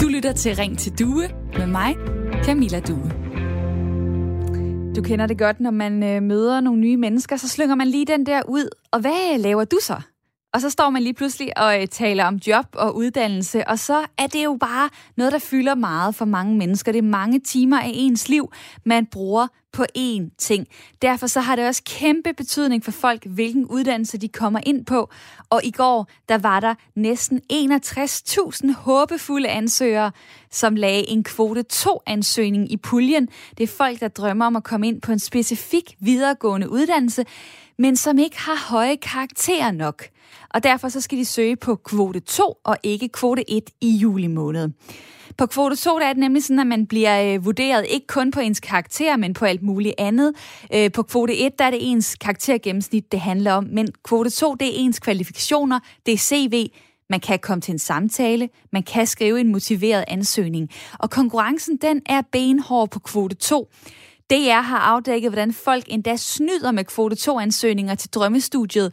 Du lytter til Ring til Due med mig, Camilla Due. Du kender det godt, når man øh, møder nogle nye mennesker, så slynger man lige den der ud. Og hvad øh, laver du så? Og så står man lige pludselig og øh, taler om job og uddannelse, og så er det jo bare noget, der fylder meget for mange mennesker. Det er mange timer af ens liv, man bruger på én ting. Derfor så har det også kæmpe betydning for folk, hvilken uddannelse de kommer ind på. Og i går, der var der næsten 61.000 håbefulde ansøgere, som lagde en kvote 2-ansøgning i puljen. Det er folk, der drømmer om at komme ind på en specifik videregående uddannelse, men som ikke har høje karakterer nok. Og derfor så skal de søge på kvote 2 og ikke kvote 1 i juli måned. På kvote 2 der er det nemlig sådan, at man bliver øh, vurderet ikke kun på ens karakter, men på alt muligt andet. Øh, på kvote 1 der er det ens karaktergennemsnit, det handler om, men kvote 2 det er ens kvalifikationer, det er CV, man kan komme til en samtale, man kan skrive en motiveret ansøgning. Og konkurrencen, den er benhård på kvote 2. DR har afdækket, hvordan folk endda snyder med kvote 2-ansøgninger til drømmestudiet.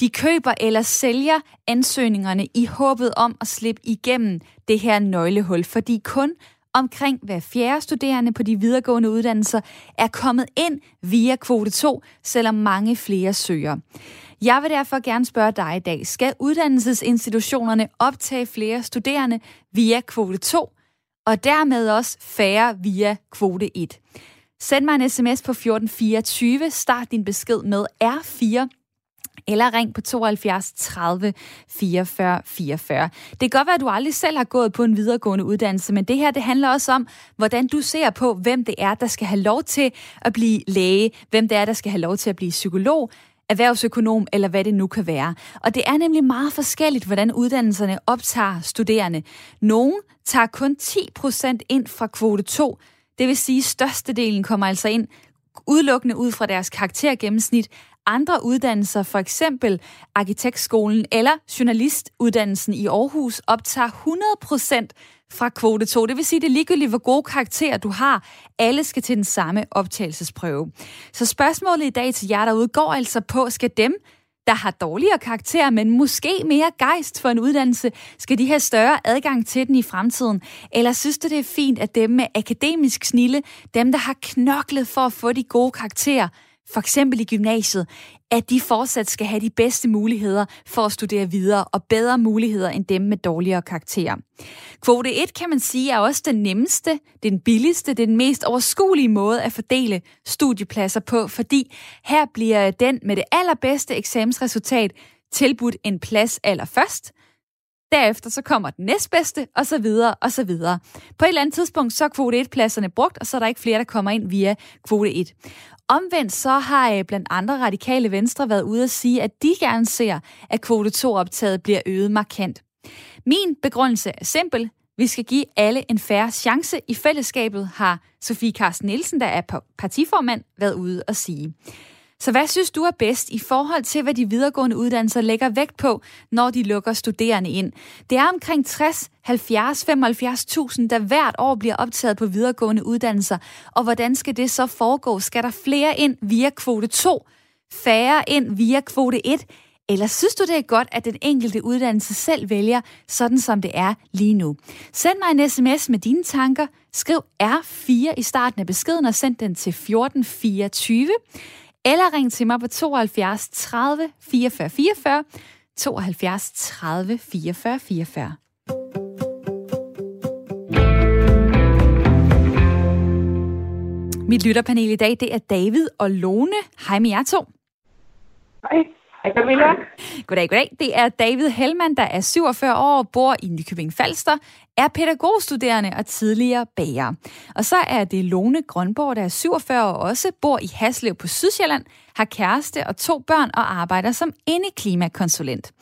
De køber eller sælger ansøgningerne i håbet om at slippe igennem det her nøglehul, fordi kun omkring hver fjerde studerende på de videregående uddannelser er kommet ind via kvote 2, selvom mange flere søger. Jeg vil derfor gerne spørge dig i dag, skal uddannelsesinstitutionerne optage flere studerende via kvote 2, og dermed også færre via kvote 1? Send mig en sms på 1424. Start din besked med R4 eller ring på 72 30 44 44. Det kan godt være, at du aldrig selv har gået på en videregående uddannelse, men det her det handler også om, hvordan du ser på, hvem det er, der skal have lov til at blive læge, hvem det er, der skal have lov til at blive psykolog, erhvervsøkonom eller hvad det nu kan være. Og det er nemlig meget forskelligt, hvordan uddannelserne optager studerende. Nogle tager kun 10% ind fra kvote 2, det vil sige, at størstedelen kommer altså ind udelukkende ud fra deres karaktergennemsnit. Andre uddannelser, for eksempel arkitektskolen eller journalistuddannelsen i Aarhus, optager 100% fra kvote 2. Det vil sige, det er ligegyldigt, hvor gode karakterer du har. Alle skal til den samme optagelsesprøve. Så spørgsmålet i dag til jer derude går altså på, skal dem, der har dårligere karakter, men måske mere gejst for en uddannelse, skal de have større adgang til den i fremtiden? Eller synes du, det er fint, at dem med akademisk snille, dem, der har knoklet for at få de gode karakterer, for eksempel i gymnasiet, at de fortsat skal have de bedste muligheder for at studere videre, og bedre muligheder end dem med dårligere karakterer. Kvote 1 kan man sige er også den nemmeste, den billigste, den mest overskuelige måde at fordele studiepladser på, fordi her bliver den med det allerbedste eksamensresultat tilbudt en plads allerførst, Derefter så kommer den næstbedste, og så videre, og så videre. På et eller andet tidspunkt, så er kvote 1-pladserne brugt, og så er der ikke flere, der kommer ind via kvote 1. Omvendt så har øh, blandt andre radikale venstre været ude at sige, at de gerne ser, at kvote 2-optaget bliver øget markant. Min begrundelse er simpel. Vi skal give alle en færre chance i fællesskabet, har Sofie Carsten Nielsen, der er partiformand, været ude at sige. Så hvad synes du er bedst i forhold til, hvad de videregående uddannelser lægger vægt på, når de lukker studerende ind? Det er omkring 60, 70, 75.000, der hvert år bliver optaget på videregående uddannelser. Og hvordan skal det så foregå? Skal der flere ind via kvote 2, færre ind via kvote 1? Eller synes du, det er godt, at den enkelte uddannelse selv vælger, sådan som det er lige nu? Send mig en sms med dine tanker. Skriv R4 i starten af beskeden og send den til 1424. Eller ring til mig på 72 30 44 44, 72 30 44 44. Mit lytterpanel i dag, det er David og Lone. Hej med jer to. Hej. Hej Camilla. Goddag, goddag. Det er David Helman, der er 47 år, bor i Nykøbing Falster, er pædagogstuderende og tidligere bager. Og så er det Lone Grønborg, der er 47 år og også bor i Haslev på Sydsjælland, har kæreste og to børn og arbejder som indeklimakonsulent.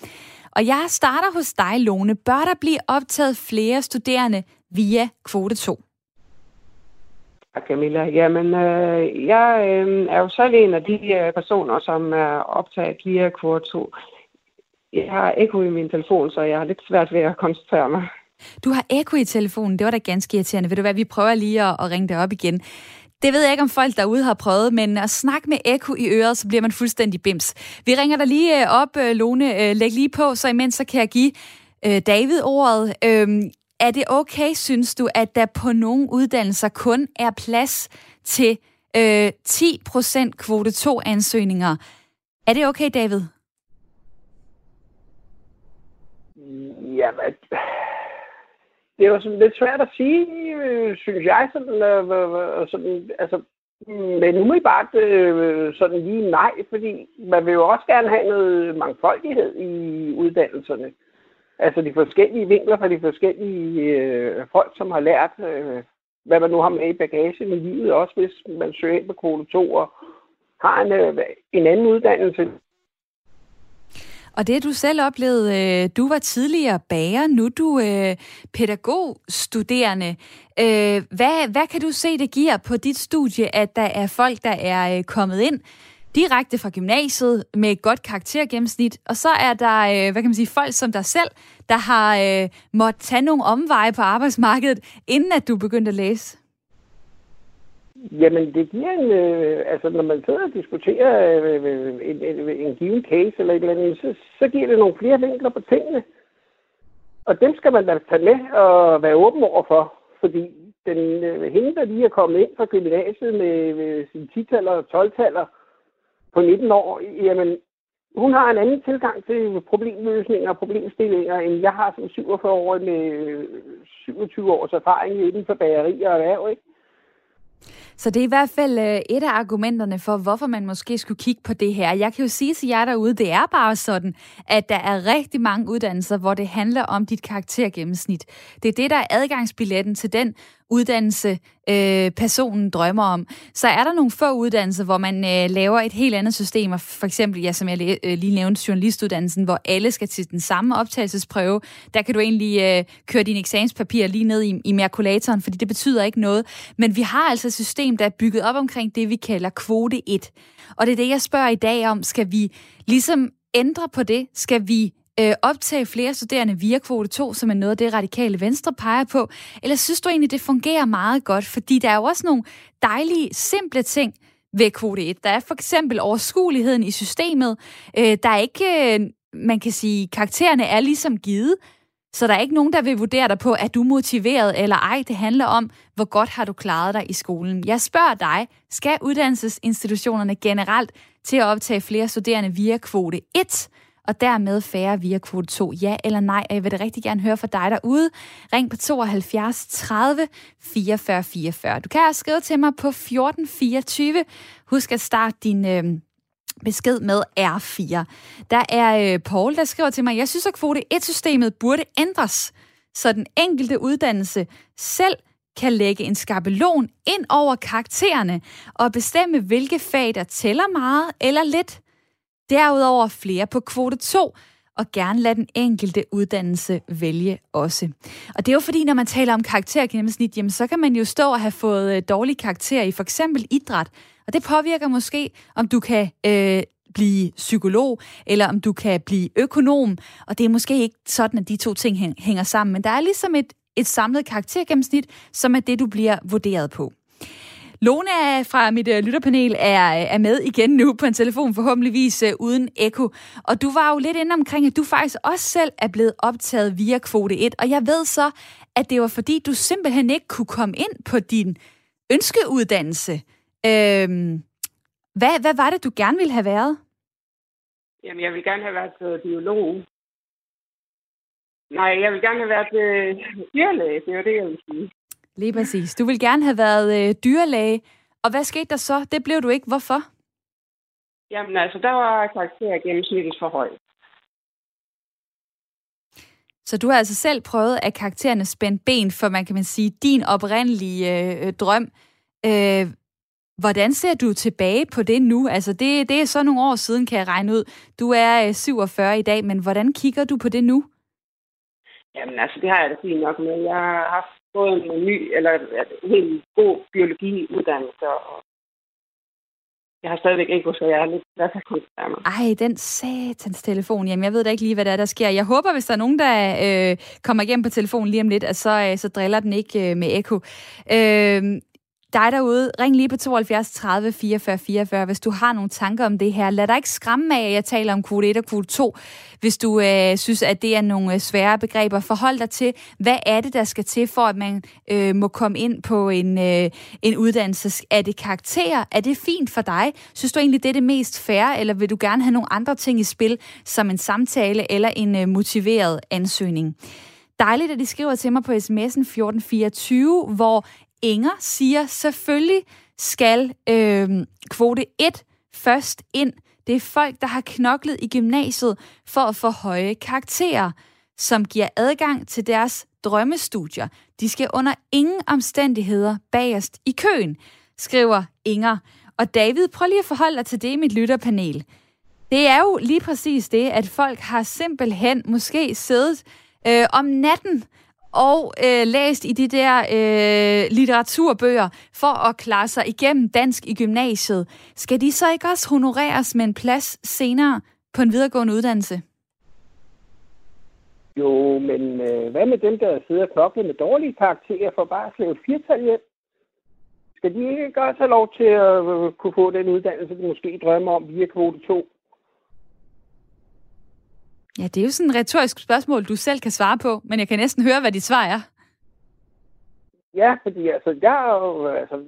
Og jeg starter hos dig, Lone. Bør der blive optaget flere studerende via kvote 2? Tak, Camilla. Jamen, øh, jeg øh, er jo selv en af de øh, personer, som er optaget via kvote 2. Jeg har ekko i min telefon, så jeg har lidt svært ved at koncentrere mig. Du har ekko i telefonen. Det var da ganske irriterende. Ved du hvad, vi prøver lige at, at ringe dig op igen. Det ved jeg ikke, om folk derude har prøvet, men at snakke med ekko i øret, så bliver man fuldstændig bims. Vi ringer dig lige øh, op, øh, Lone. Øh, læg lige på, så imens så kan jeg give David ordet. Øhm, er det okay, synes du, at der på nogle uddannelser kun er plads til øh, 10% kvote 2-ansøgninger? Er det okay, David? Ja, men det er jo sådan lidt svært at sige, øh, synes jeg, sådan, øh, sådan altså, men umiddelbart øh, sådan lige nej, fordi man vil jo også gerne have noget mangfoldighed i uddannelserne. Altså de forskellige vinkler fra de forskellige øh, folk, som har lært, øh, hvad man nu har med i bagagen i livet, også hvis man søger ind på kvote 2 og har en, øh, en anden uddannelse, og det du selv oplevede, øh, du var tidligere bager, nu er du øh, pædagogstuderende. Øh, hvad, hvad kan du se, det giver på dit studie, at der er folk, der er øh, kommet ind direkte fra gymnasiet med et godt karaktergennemsnit, og så er der, øh, hvad kan man sige, folk som dig selv, der har øh, måttet tage nogle omveje på arbejdsmarkedet, inden at du begyndte at læse? Jamen, det giver en... Øh, altså, når man sidder og diskuterer øh, øh, øh en, en, en given case eller et eller andet, så, så giver det nogle flere vinkler på tingene. Og dem skal man da tage med og være åben over for. Fordi den, øh, hende, der lige er kommet ind fra gymnasiet med, med sine 10-taller og 12-taller på 19 år, jamen, hun har en anden tilgang til problemløsninger og problemstillinger, end jeg har som 47 år med 27 års erfaring inden for bageri og erhverv, ikke? Så det er i hvert fald øh, et af argumenterne for, hvorfor man måske skulle kigge på det her. Jeg kan jo sige til jer derude, det er bare sådan, at der er rigtig mange uddannelser, hvor det handler om dit karaktergennemsnit. Det er det, der er adgangsbilletten til den uddannelse, øh, personen drømmer om. Så er der nogle få uddannelser, hvor man øh, laver et helt andet system, og for eksempel, ja, som jeg øh, lige nævnte, journalistuddannelsen, hvor alle skal til den samme optagelsesprøve. Der kan du egentlig øh, køre dine eksamenspapir lige ned i, i merkulatoren, fordi det betyder ikke noget. Men vi har altså et system, der er bygget op omkring det, vi kalder kvote 1. Og det er det, jeg spørger i dag om. Skal vi ligesom ændre på det? Skal vi øh, optage flere studerende via kvote 2, som er noget af det, radikale venstre peger på? Eller synes du egentlig, det fungerer meget godt? Fordi der er jo også nogle dejlige, simple ting ved kvote 1. Der er for eksempel overskueligheden i systemet. Øh, der er ikke, øh, man kan sige, karaktererne er ligesom givet. Så der er ikke nogen, der vil vurdere dig på, at du er motiveret eller ej. Det handler om, hvor godt har du klaret dig i skolen. Jeg spørger dig, skal uddannelsesinstitutionerne generelt til at optage flere studerende via kvote 1? Og dermed færre via kvote 2. Ja eller nej? Og jeg vil da rigtig gerne høre fra dig derude. Ring på 72 30 44 44. Du kan også skrive til mig på 1424. Husk at starte din øh, besked med R4. Der er øh, Paul, der skriver til mig, jeg synes, at kvote 1-systemet burde ændres, så den enkelte uddannelse selv kan lægge en skabelon ind over karaktererne og bestemme, hvilke fag, der tæller meget eller lidt. Derudover flere på kvote 2, og gerne lade den enkelte uddannelse vælge også. Og det er jo fordi, når man taler om karaktergennemsnit, jamen, så kan man jo stå og have fået øh, dårlige karakterer i for eksempel idræt. Og det påvirker måske, om du kan øh, blive psykolog, eller om du kan blive økonom. Og det er måske ikke sådan, at de to ting hænger sammen. Men der er ligesom et, et samlet karaktergennemsnit, som er det, du bliver vurderet på. Lone fra mit øh, lytterpanel er, er med igen nu på en telefon, forhåbentligvis uh, uden ekko. Og du var jo lidt inde omkring, at du faktisk også selv er blevet optaget via kvote 1. Og jeg ved så, at det var fordi, du simpelthen ikke kunne komme ind på din ønskeuddannelse. Øhm, hvad, hvad var det, du gerne ville have været? Jamen, jeg vil gerne have været øh, biolog. Nej, jeg vil gerne have været øh, dyrlæge. Det var det, jeg ville sige. Lige præcis. Du vil gerne have været øh, dyrlæge, og hvad skete der så? Det blev du ikke. Hvorfor? Jamen altså, der var karakter gennemsnittet for højt. Så du har altså selv prøvet, at karaktererne spændt ben for, man kan man sige, din oprindelige øh, drøm. Øh, hvordan ser du tilbage på det nu? Altså, det, det er så nogle år siden, kan jeg regne ud. Du er øh, 47 i dag, men hvordan kigger du på det nu? Jamen altså, det har jeg da fint nok med. Jeg har haft både en ny, eller en helt god biologiuddannelse, og jeg har stadigvæk ikke så jeg er lidt hvad Ej, den satans telefon. Jamen, jeg ved da ikke lige, hvad der er, der sker. Jeg håber, hvis der er nogen, der øh, kommer igennem på telefonen lige om lidt, at så, øh, så driller den ikke øh, med ekko. Øh, dig derude, ring lige på 72 30 44 44, hvis du har nogle tanker om det her. Lad dig ikke skræmme af, at jeg taler om kvote 1 og kvote 2, hvis du øh, synes, at det er nogle øh, svære begreber. Forhold dig til, hvad er det, der skal til, for at man øh, må komme ind på en, øh, en uddannelse? Er det karakterer? Er det fint for dig? Synes du egentlig, det er det mest fair, eller vil du gerne have nogle andre ting i spil, som en samtale eller en øh, motiveret ansøgning? Dejligt, at de skriver til mig på sms'en 1424, hvor Inger siger, selvfølgelig skal øh, kvote 1 først ind. Det er folk, der har knoklet i gymnasiet for at få høje karakterer, som giver adgang til deres drømmestudier. De skal under ingen omstændigheder bagerst i køen, skriver Inger. Og David, prøv lige at forholde dig til det i mit lytterpanel. Det er jo lige præcis det, at folk har simpelthen måske siddet øh, om natten og øh, læst i de der øh, litteraturbøger for at klare sig igennem dansk i gymnasiet. Skal de så ikke også honoreres med en plads senere på en videregående uddannelse? Jo, men øh, hvad med dem, der sidder og med dårlige karakterer for bare at slæve firtal hjem? Skal de ikke også have lov til at øh, kunne få den uddannelse, de måske drømmer om via kvote 2? Ja, det er jo sådan et retorisk spørgsmål, du selv kan svare på, men jeg kan næsten høre, hvad dit svar er. Ja, fordi altså, jeg, altså,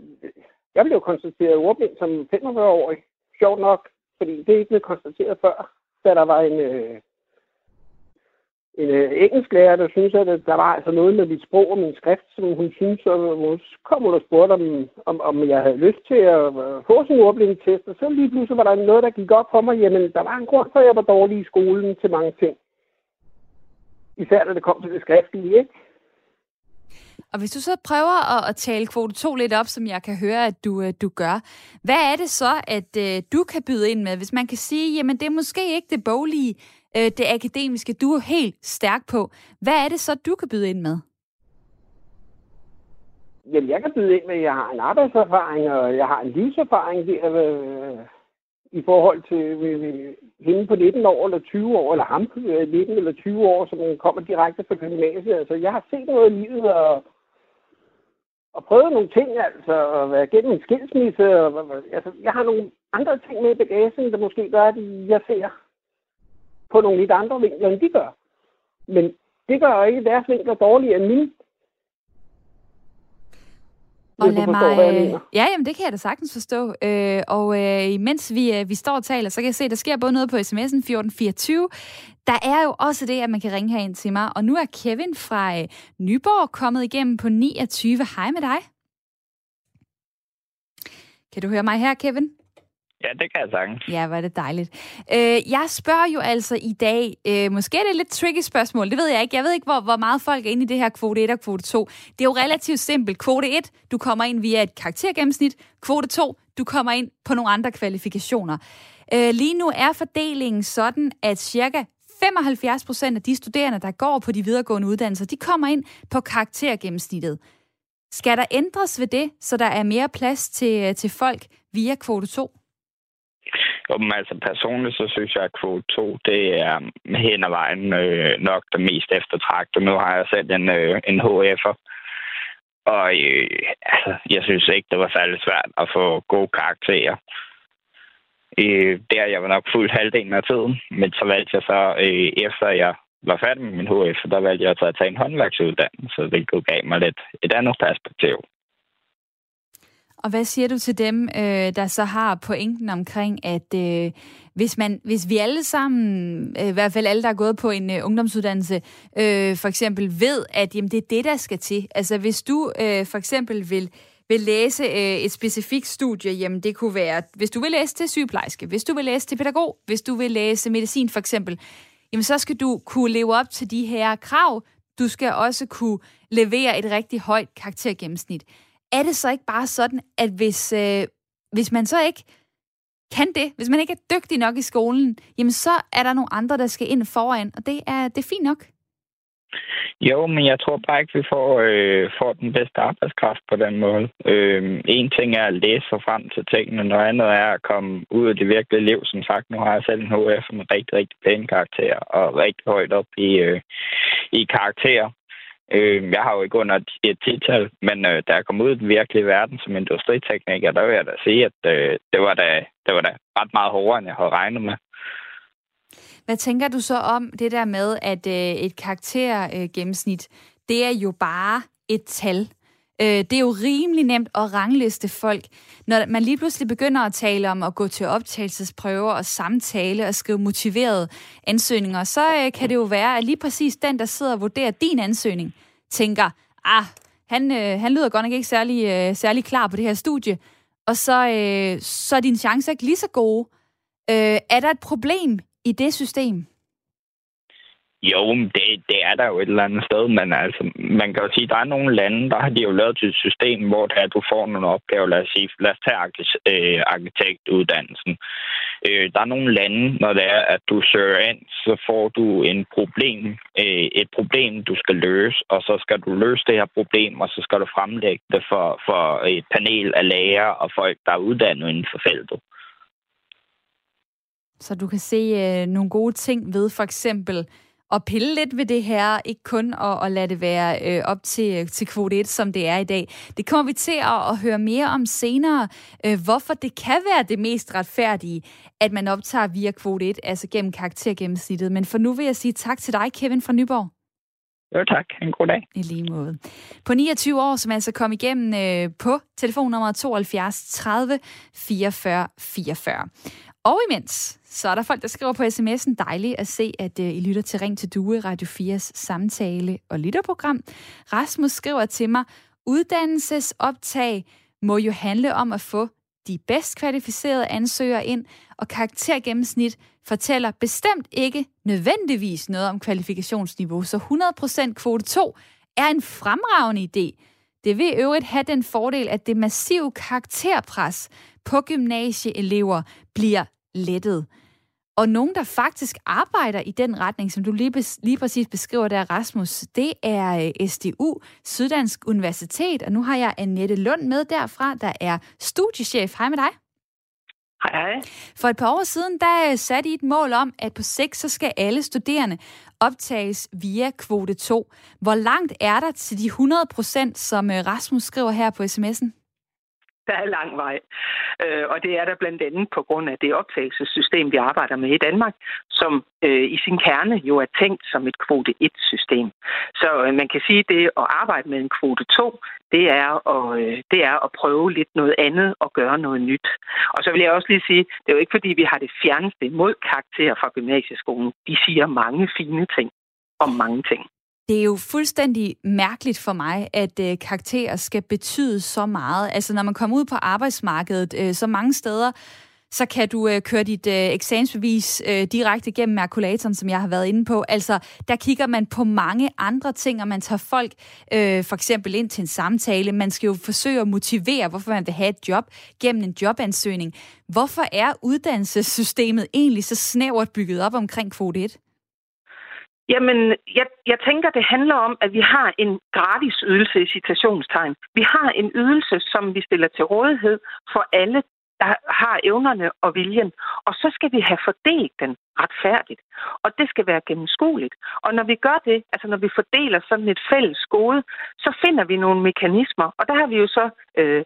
jeg blev konstateret ordblind som 45-årig. Sjovt nok, fordi det ikke blev konstateret før, da der var en, øh, en øh, engelsklærer, der synes, at der var altså noget med mit sprog og min skrift, som hun synes, og hun kom hun og spurgte, om, om, om jeg havde lyst til at øh, få sin ordblindetest, og så lige pludselig var der noget, der gik op for mig, jamen der var en grund for, at jeg var dårlig i skolen til mange ting. Især da det kom til det skriftlige, ikke? Og hvis du så prøver at, at tale kvote 2 lidt op, som jeg kan høre, at du, øh, du gør, hvad er det så, at øh, du kan byde ind med? Hvis man kan sige, jamen det er måske ikke det boglige, øh, det akademiske, du er helt stærk på. Hvad er det så, du kan byde ind med? Jamen, jeg kan byde ind med, at jeg har en arbejdserfaring, og jeg har en livserfaring der, øh, i forhold til øh, hende på 19 år eller 20 år, eller ham øh, på 19 eller 20 år, som kommer direkte fra gymnasiet. Altså, jeg har set noget i livet, og og prøvet nogle ting, altså, at være gennem en skilsmisse. Og, altså, jeg har nogle andre ting med i bagagen, der måske gør, at jeg ser på nogle lidt andre vinkler, end de gør. Men det gør ikke deres vinkler dårligere end mine. Og lad mig... Ja, jamen det kan jeg da sagtens forstå. Øh, og øh, imens vi, øh, vi står og taler, så kan jeg se, at der sker både noget på sms'en 1424. Der er jo også det, at man kan ringe herind til mig. Og nu er Kevin fra øh, Nyborg kommet igennem på 29. Hej med dig. Kan du høre mig her, Kevin? Ja, det kan jeg sagtens. Ja, var det dejligt. Øh, jeg spørger jo altså i dag, øh, måske er det et lidt tricky spørgsmål, det ved jeg ikke. Jeg ved ikke, hvor, hvor meget folk er inde i det her kvote 1 og kvote 2. Det er jo relativt simpelt. Kvote 1, du kommer ind via et karaktergennemsnit. Kvote 2, du kommer ind på nogle andre kvalifikationer. Øh, lige nu er fordelingen sådan, at cirka 75 procent af de studerende, der går på de videregående uddannelser, de kommer ind på karaktergennemsnittet. Skal der ændres ved det, så der er mere plads til, øh, til folk via kvote 2? Jamen, altså personligt, så synes jeg, at kvote 2, det er hen ad vejen øh, nok det mest eftertragtede. Nu har jeg selv en, øh, en HF'er, og øh, altså, jeg synes ikke, det var særlig svært at få gode karakterer. Øh, der jeg var nok fuldt halvdelen af tiden, men så valgte jeg så, øh, efter jeg var færdig med min HF, der valgte jeg så at tage en håndværksuddannelse, hvilket gav mig lidt et andet perspektiv. Og hvad siger du til dem, øh, der så har pointen omkring, at øh, hvis, man, hvis vi alle sammen, øh, i hvert fald alle, der er gået på en øh, ungdomsuddannelse, øh, for eksempel ved, at jamen, det er det, der skal til. Altså hvis du øh, for eksempel vil vil læse øh, et specifikt studie, jamen det kunne være, hvis du vil læse til sygeplejerske, hvis du vil læse til pædagog, hvis du vil læse medicin for eksempel, jamen så skal du kunne leve op til de her krav. Du skal også kunne levere et rigtig højt karaktergennemsnit er det så ikke bare sådan, at hvis, øh, hvis man så ikke kan det, hvis man ikke er dygtig nok i skolen, jamen så er der nogle andre, der skal ind foran, og det er, det er fint nok. Jo, men jeg tror bare ikke, vi får, øh, får den bedste arbejdskraft på den måde. Øh, en ting er at læse sig frem til tingene, noget andet er at komme ud af det virkelige liv. Som sagt, nu har jeg selv en HF med rigtig, rigtig pæne karakterer og rigtig højt op i, øh, i karakterer. Øh, jeg har jo ikke under et tital, men øh, da jeg kom ud i den virkelige verden som industritekniker, der vil jeg da sige, at øh, det, var da, det var da ret meget hårdere, end jeg havde regnet med. Hvad tænker du så om det der med, at øh, et karaktergennemsnit, øh, det er jo bare et tal? Øh, det er jo rimelig nemt at rangliste folk. Når man lige pludselig begynder at tale om at gå til optagelsesprøver og samtale og skrive motiverede ansøgninger, så øh, kan det jo være, at lige præcis den, der sidder og vurderer din ansøgning, tænker, ah, han, øh, han lyder godt nok ikke særlig, øh, særlig klar på det her studie, og så, øh, så er dine chancer ikke lige så gode. Øh, er der et problem i det system? Jo, det, det er der jo et eller andet sted, men altså, man kan jo sige, at der er nogle lande, der har de jo lavet et system, hvor det at du får nogle opgaver, lad os sige, lad os tage øh, arkitektuddannelsen. Øh, der er nogle lande, når det er, at du søger ind, så får du en problem, øh, et problem, du skal løse, og så skal du løse det her problem, og så skal du fremlægge det for, for et panel af læger og folk, der er uddannet inden for feltet. Så du kan se øh, nogle gode ting ved for eksempel at pille lidt ved det her, ikke kun at, at lade det være øh, op til, til kvote 1, som det er i dag. Det kommer vi til at, at høre mere om senere, øh, hvorfor det kan være det mest retfærdige, at man optager via kvote 1, altså gennem karaktergennemsnittet. Men for nu vil jeg sige tak til dig, Kevin fra Nyborg. Jo, tak. En god dag. I lige måde. På 29 år, som altså kom igennem øh, på telefonnummer 72 30 44 44. Og imens, så er der folk, der skriver på sms'en, dejligt at se, at øh, I lytter til Ring til Due, Radio 4's samtale- og lytterprogram. Rasmus skriver til mig, uddannelsesoptag må jo handle om at få de bedst kvalificerede ansøgere ind, og karaktergennemsnit fortæller bestemt ikke nødvendigvis noget om kvalifikationsniveau, så 100% kvote 2 er en fremragende idé. Det vil i øvrigt have den fordel, at det massive karakterpres på gymnasieelever bliver lettet. Og nogen, der faktisk arbejder i den retning, som du lige, bes, lige præcis beskriver der, Rasmus, det er øh, SDU, Syddansk Universitet, og nu har jeg Annette Lund med derfra, der er studiechef. Hej med dig. Hej, hej. For et par år siden, der øh, satte I et mål om, at på sigt, så skal alle studerende optages via kvote 2. Hvor langt er der til de 100 procent, som øh, Rasmus skriver her på sms'en? Der er lang vej, øh, og det er der blandt andet på grund af det optagelsessystem, vi arbejder med i Danmark, som øh, i sin kerne jo er tænkt som et kvote 1-system. Så øh, man kan sige, at det at arbejde med en kvote 2, det er, at, øh, det er at prøve lidt noget andet og gøre noget nyt. Og så vil jeg også lige sige, det er jo ikke fordi, vi har det fjerneste mod karakterer fra gymnasieskolen. De siger mange fine ting om mange ting. Det er jo fuldstændig mærkeligt for mig, at øh, karakterer skal betyde så meget. Altså, når man kommer ud på arbejdsmarkedet, øh, så mange steder, så kan du øh, køre dit øh, eksamensbevis øh, direkte gennem makulatoren, som jeg har været inde på. Altså, der kigger man på mange andre ting, og man tager folk øh, for eksempel ind til en samtale. Man skal jo forsøge at motivere, hvorfor man vil have et job gennem en jobansøgning. Hvorfor er uddannelsessystemet egentlig så snævert bygget op omkring kvote 1? Jamen, jeg, jeg tænker, det handler om, at vi har en gratis ydelse i citationstegn. Vi har en ydelse, som vi stiller til rådighed for alle, der har evnerne og viljen. Og så skal vi have fordelt den retfærdigt. Og det skal være gennemskueligt. Og når vi gør det, altså når vi fordeler sådan et fælles gode, så finder vi nogle mekanismer. Og der har vi jo så øh,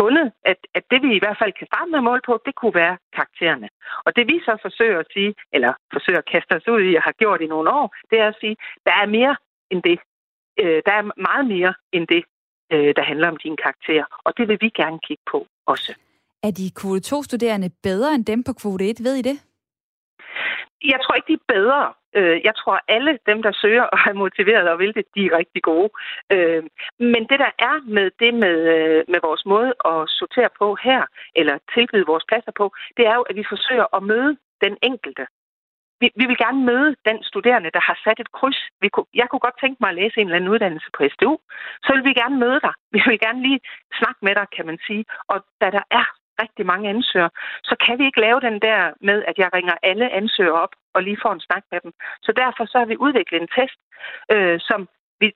fundet, at, at det vi i hvert fald kan starte med at måle på, det kunne være karaktererne. Og det vi så forsøger at sige, eller forsøger at kaste os ud i, og har gjort i nogle år, det er at sige, der er mere end det. Øh, der er meget mere end det, øh, der handler om dine karakterer. Og det vil vi gerne kigge på også. Er de kvote 2-studerende bedre end dem på kvote 1? Ved I det? Jeg tror ikke, de er bedre. Øh, jeg tror, alle dem, der søger og er motiveret og vil det, de er rigtig gode. Øh, men det, der er med det med, øh, med vores måde at sortere på her, eller tilbyde vores pladser på, det er jo, at vi forsøger at møde den enkelte. Vi, vi vil gerne møde den studerende, der har sat et kryds. Vi kunne, jeg kunne godt tænke mig at læse en eller anden uddannelse på SDU. Så vil vi gerne møde dig. Vi vil gerne lige snakke med dig, kan man sige. Og da der er rigtig mange ansøgere, så kan vi ikke lave den der med, at jeg ringer alle ansøgere op og lige får en snak med dem. Så derfor så har vi udviklet en test, øh, som vi,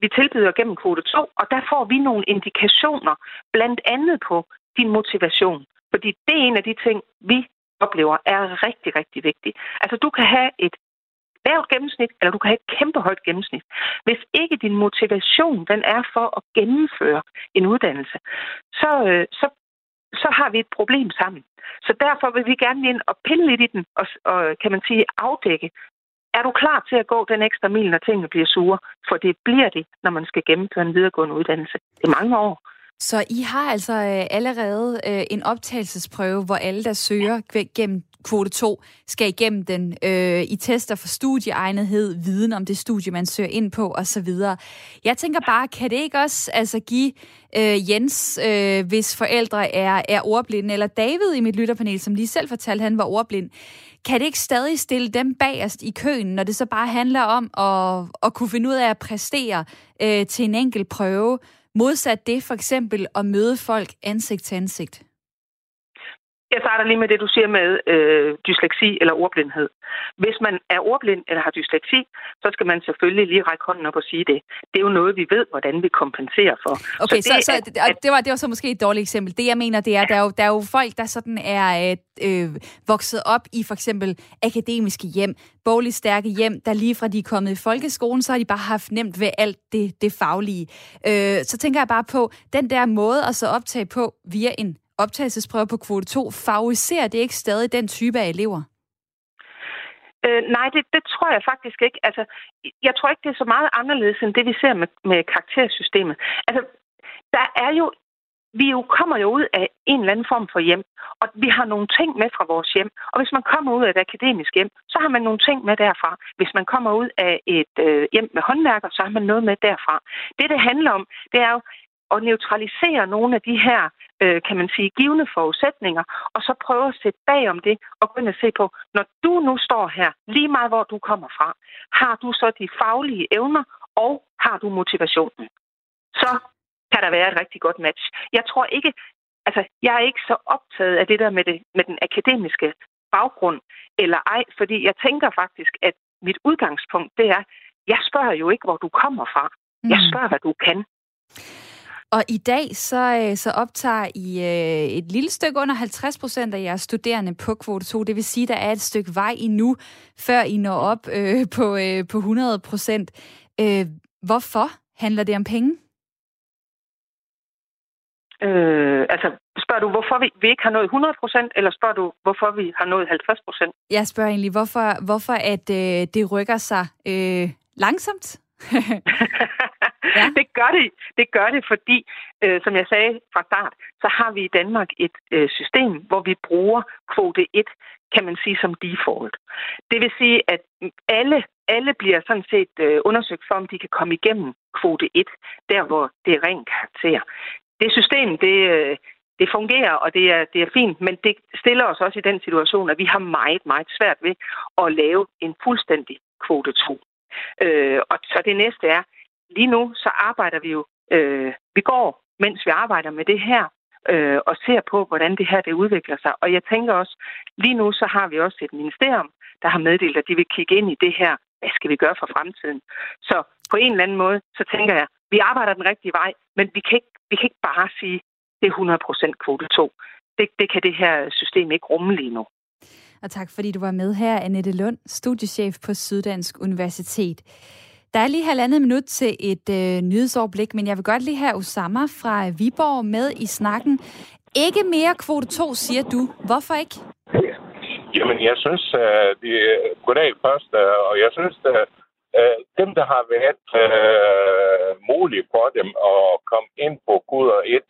vi tilbyder gennem kvote 2, og der får vi nogle indikationer, blandt andet på din motivation. Fordi det er en af de ting, vi oplever, er rigtig, rigtig vigtigt. Altså, du kan have et lavt gennemsnit, eller du kan have et kæmpe højt gennemsnit. Hvis ikke din motivation den er for at gennemføre en uddannelse, så, øh, så, så har vi et problem sammen. Så derfor vil vi gerne ind og pille lidt i den, og, og kan man sige, afdække, er du klar til at gå den ekstra mil, når tingene bliver sure? For det bliver det, når man skal gennemføre en videregående uddannelse. Det er mange år. Så I har altså øh, allerede øh, en optagelsesprøve, hvor alle, der søger gennem kvote 2, skal igennem den. Øh, I tester for studieegnethed, viden om det studie, man søger ind på osv. Jeg tænker bare, kan det ikke også altså, give øh, Jens, øh, hvis forældre er, er ordblinde, eller David i mit lytterpanel, som lige selv fortalte, han var ordblind, kan det ikke stadig stille dem bagerst i køen, når det så bare handler om at, at kunne finde ud af at præstere øh, til en enkelt prøve, Modsat det for eksempel at møde folk ansigt til ansigt. Jeg starter lige med det, du siger med øh, dysleksi eller ordblindhed. Hvis man er ordblind eller har dysleksi, så skal man selvfølgelig lige række hånden op og sige det. Det er jo noget, vi ved, hvordan vi kompenserer for. Okay, så, det, så, så at, det, var, det var så måske et dårligt eksempel. Det, jeg mener, det er, der er jo, der er jo folk, der sådan er øh, vokset op i for eksempel akademiske hjem, bogligt stærke hjem, der lige fra de er kommet i folkeskolen, så har de bare haft nemt ved alt det, det faglige. Øh, så tænker jeg bare på, den der måde at så optage på via en optagelsesprøver på kvote 2, favoriserer det ikke stadig den type af elever? Øh, nej, det, det tror jeg faktisk ikke. Altså, jeg tror ikke, det er så meget anderledes end det, vi ser med, med karaktersystemet. Altså, der er jo vi jo kommer jo ud af en eller anden form for hjem, og vi har nogle ting med fra vores hjem. Og hvis man kommer ud af et akademisk hjem, så har man nogle ting med derfra. Hvis man kommer ud af et øh, hjem med håndværker, så har man noget med derfra. Det, det handler om, det er jo, at neutralisere nogle af de her, øh, kan man sige, givende forudsætninger, og så prøve at sætte bag om det og gå ind og se på, når du nu står her, lige meget hvor du kommer fra, har du så de faglige evner, og har du motivationen? Så kan der være et rigtig godt match. Jeg tror ikke, altså jeg er ikke så optaget af det der med, det, med den akademiske baggrund eller ej, fordi jeg tænker faktisk, at mit udgangspunkt det er, jeg spørger jo ikke, hvor du kommer fra. Jeg mm. spørger, hvad du kan. Og i dag så, øh, så optager I øh, et lille stykke under 50 procent af jeres studerende på kvote 2. Det vil sige, at der er et stykke vej endnu, før I når op øh, på, øh, på 100 procent. Øh, hvorfor handler det om penge? Øh, altså, spørger du, hvorfor vi, vi ikke har nået 100 procent, eller spørger du, hvorfor vi har nået 50 procent? Jeg spørger egentlig, hvorfor, hvorfor at øh, det rykker sig øh, langsomt? ja. det gør det. Det gør det, fordi, øh, som jeg sagde fra start, så har vi i Danmark et øh, system, hvor vi bruger kvote 1, kan man sige, som default. Det vil sige, at alle, alle bliver sådan set øh, undersøgt for, om de kan komme igennem kvote 1, der hvor det er ren karakter. Det system, det, øh, det fungerer, og det er, det er fint, men det stiller os også i den situation, at vi har meget, meget svært ved at lave en fuldstændig kvote 2. Øh, og så det næste er, lige nu så arbejder vi jo, øh, vi går, mens vi arbejder med det her, øh, og ser på, hvordan det her det udvikler sig. Og jeg tænker også, lige nu så har vi også et ministerium, der har meddelt, at de vil kigge ind i det her. Hvad skal vi gøre for fremtiden? Så på en eller anden måde, så tænker jeg, vi arbejder den rigtige vej, men vi kan ikke, vi kan ikke bare sige, det er 100% kvote 2. Det, det kan det her system ikke rumme lige nu. Og tak fordi du var med her, Annette Lund, studiechef på Syddansk Universitet. Der er lige halvandet minut til et øh, nyhedsoverblik, men jeg vil godt lige have Osama fra Viborg med i snakken. Ikke mere kvote 2, siger du. Hvorfor ikke? Jamen, jeg synes, øh, det er goddag først, uh, og jeg synes, at øh, dem, der har været øh, muligt for dem at komme ind på koder 1,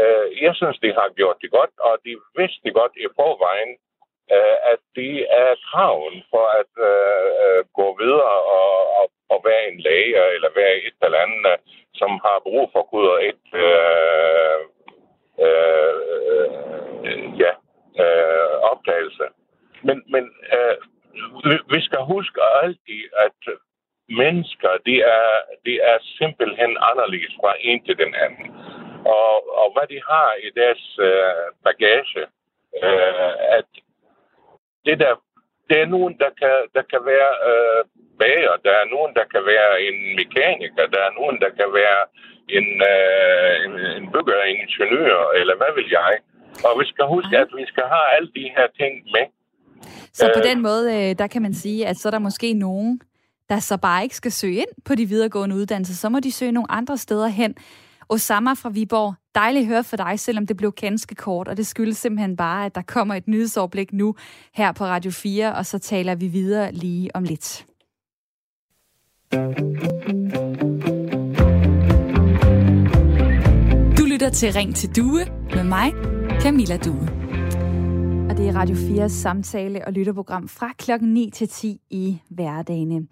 øh, jeg synes, de har gjort det godt, og de vidste godt i forvejen, øh, at det er kraven for at øh, øh, gå videre og, være en læge eller være et eller andet, øh, som har brug for Gud og et øh, øh, øh ja, øh, opdagelse. Men, men øh, vi skal huske altid, at mennesker, de er, de er simpelthen anderledes fra en til den anden. Og, og hvad de har i deres øh, bagage, øh, at det der, det er nogen, der kan, der kan være øh, bager, der er nogen, der kan være en mekaniker, der er nogen, der kan være en, øh, en, en bygger, en ingeniør, eller hvad vil jeg. Og vi skal huske, at vi skal have alle de her ting med, Så på den måde, øh, der kan man sige, at så er der måske nogen, der så bare ikke skal søge ind på de videregående uddannelser. Så må de søge nogle andre steder hen. Osama fra Viborg, dejligt at høre for dig, selvom det blev ganske kort, og det skyldes simpelthen bare, at der kommer et nyhedsoverblik nu her på Radio 4, og så taler vi videre lige om lidt. Du lytter til Ring til Due med mig, Camilla Due. Og det er Radio 4's samtale- og lytterprogram fra klokken 9 til 10 i hverdagene.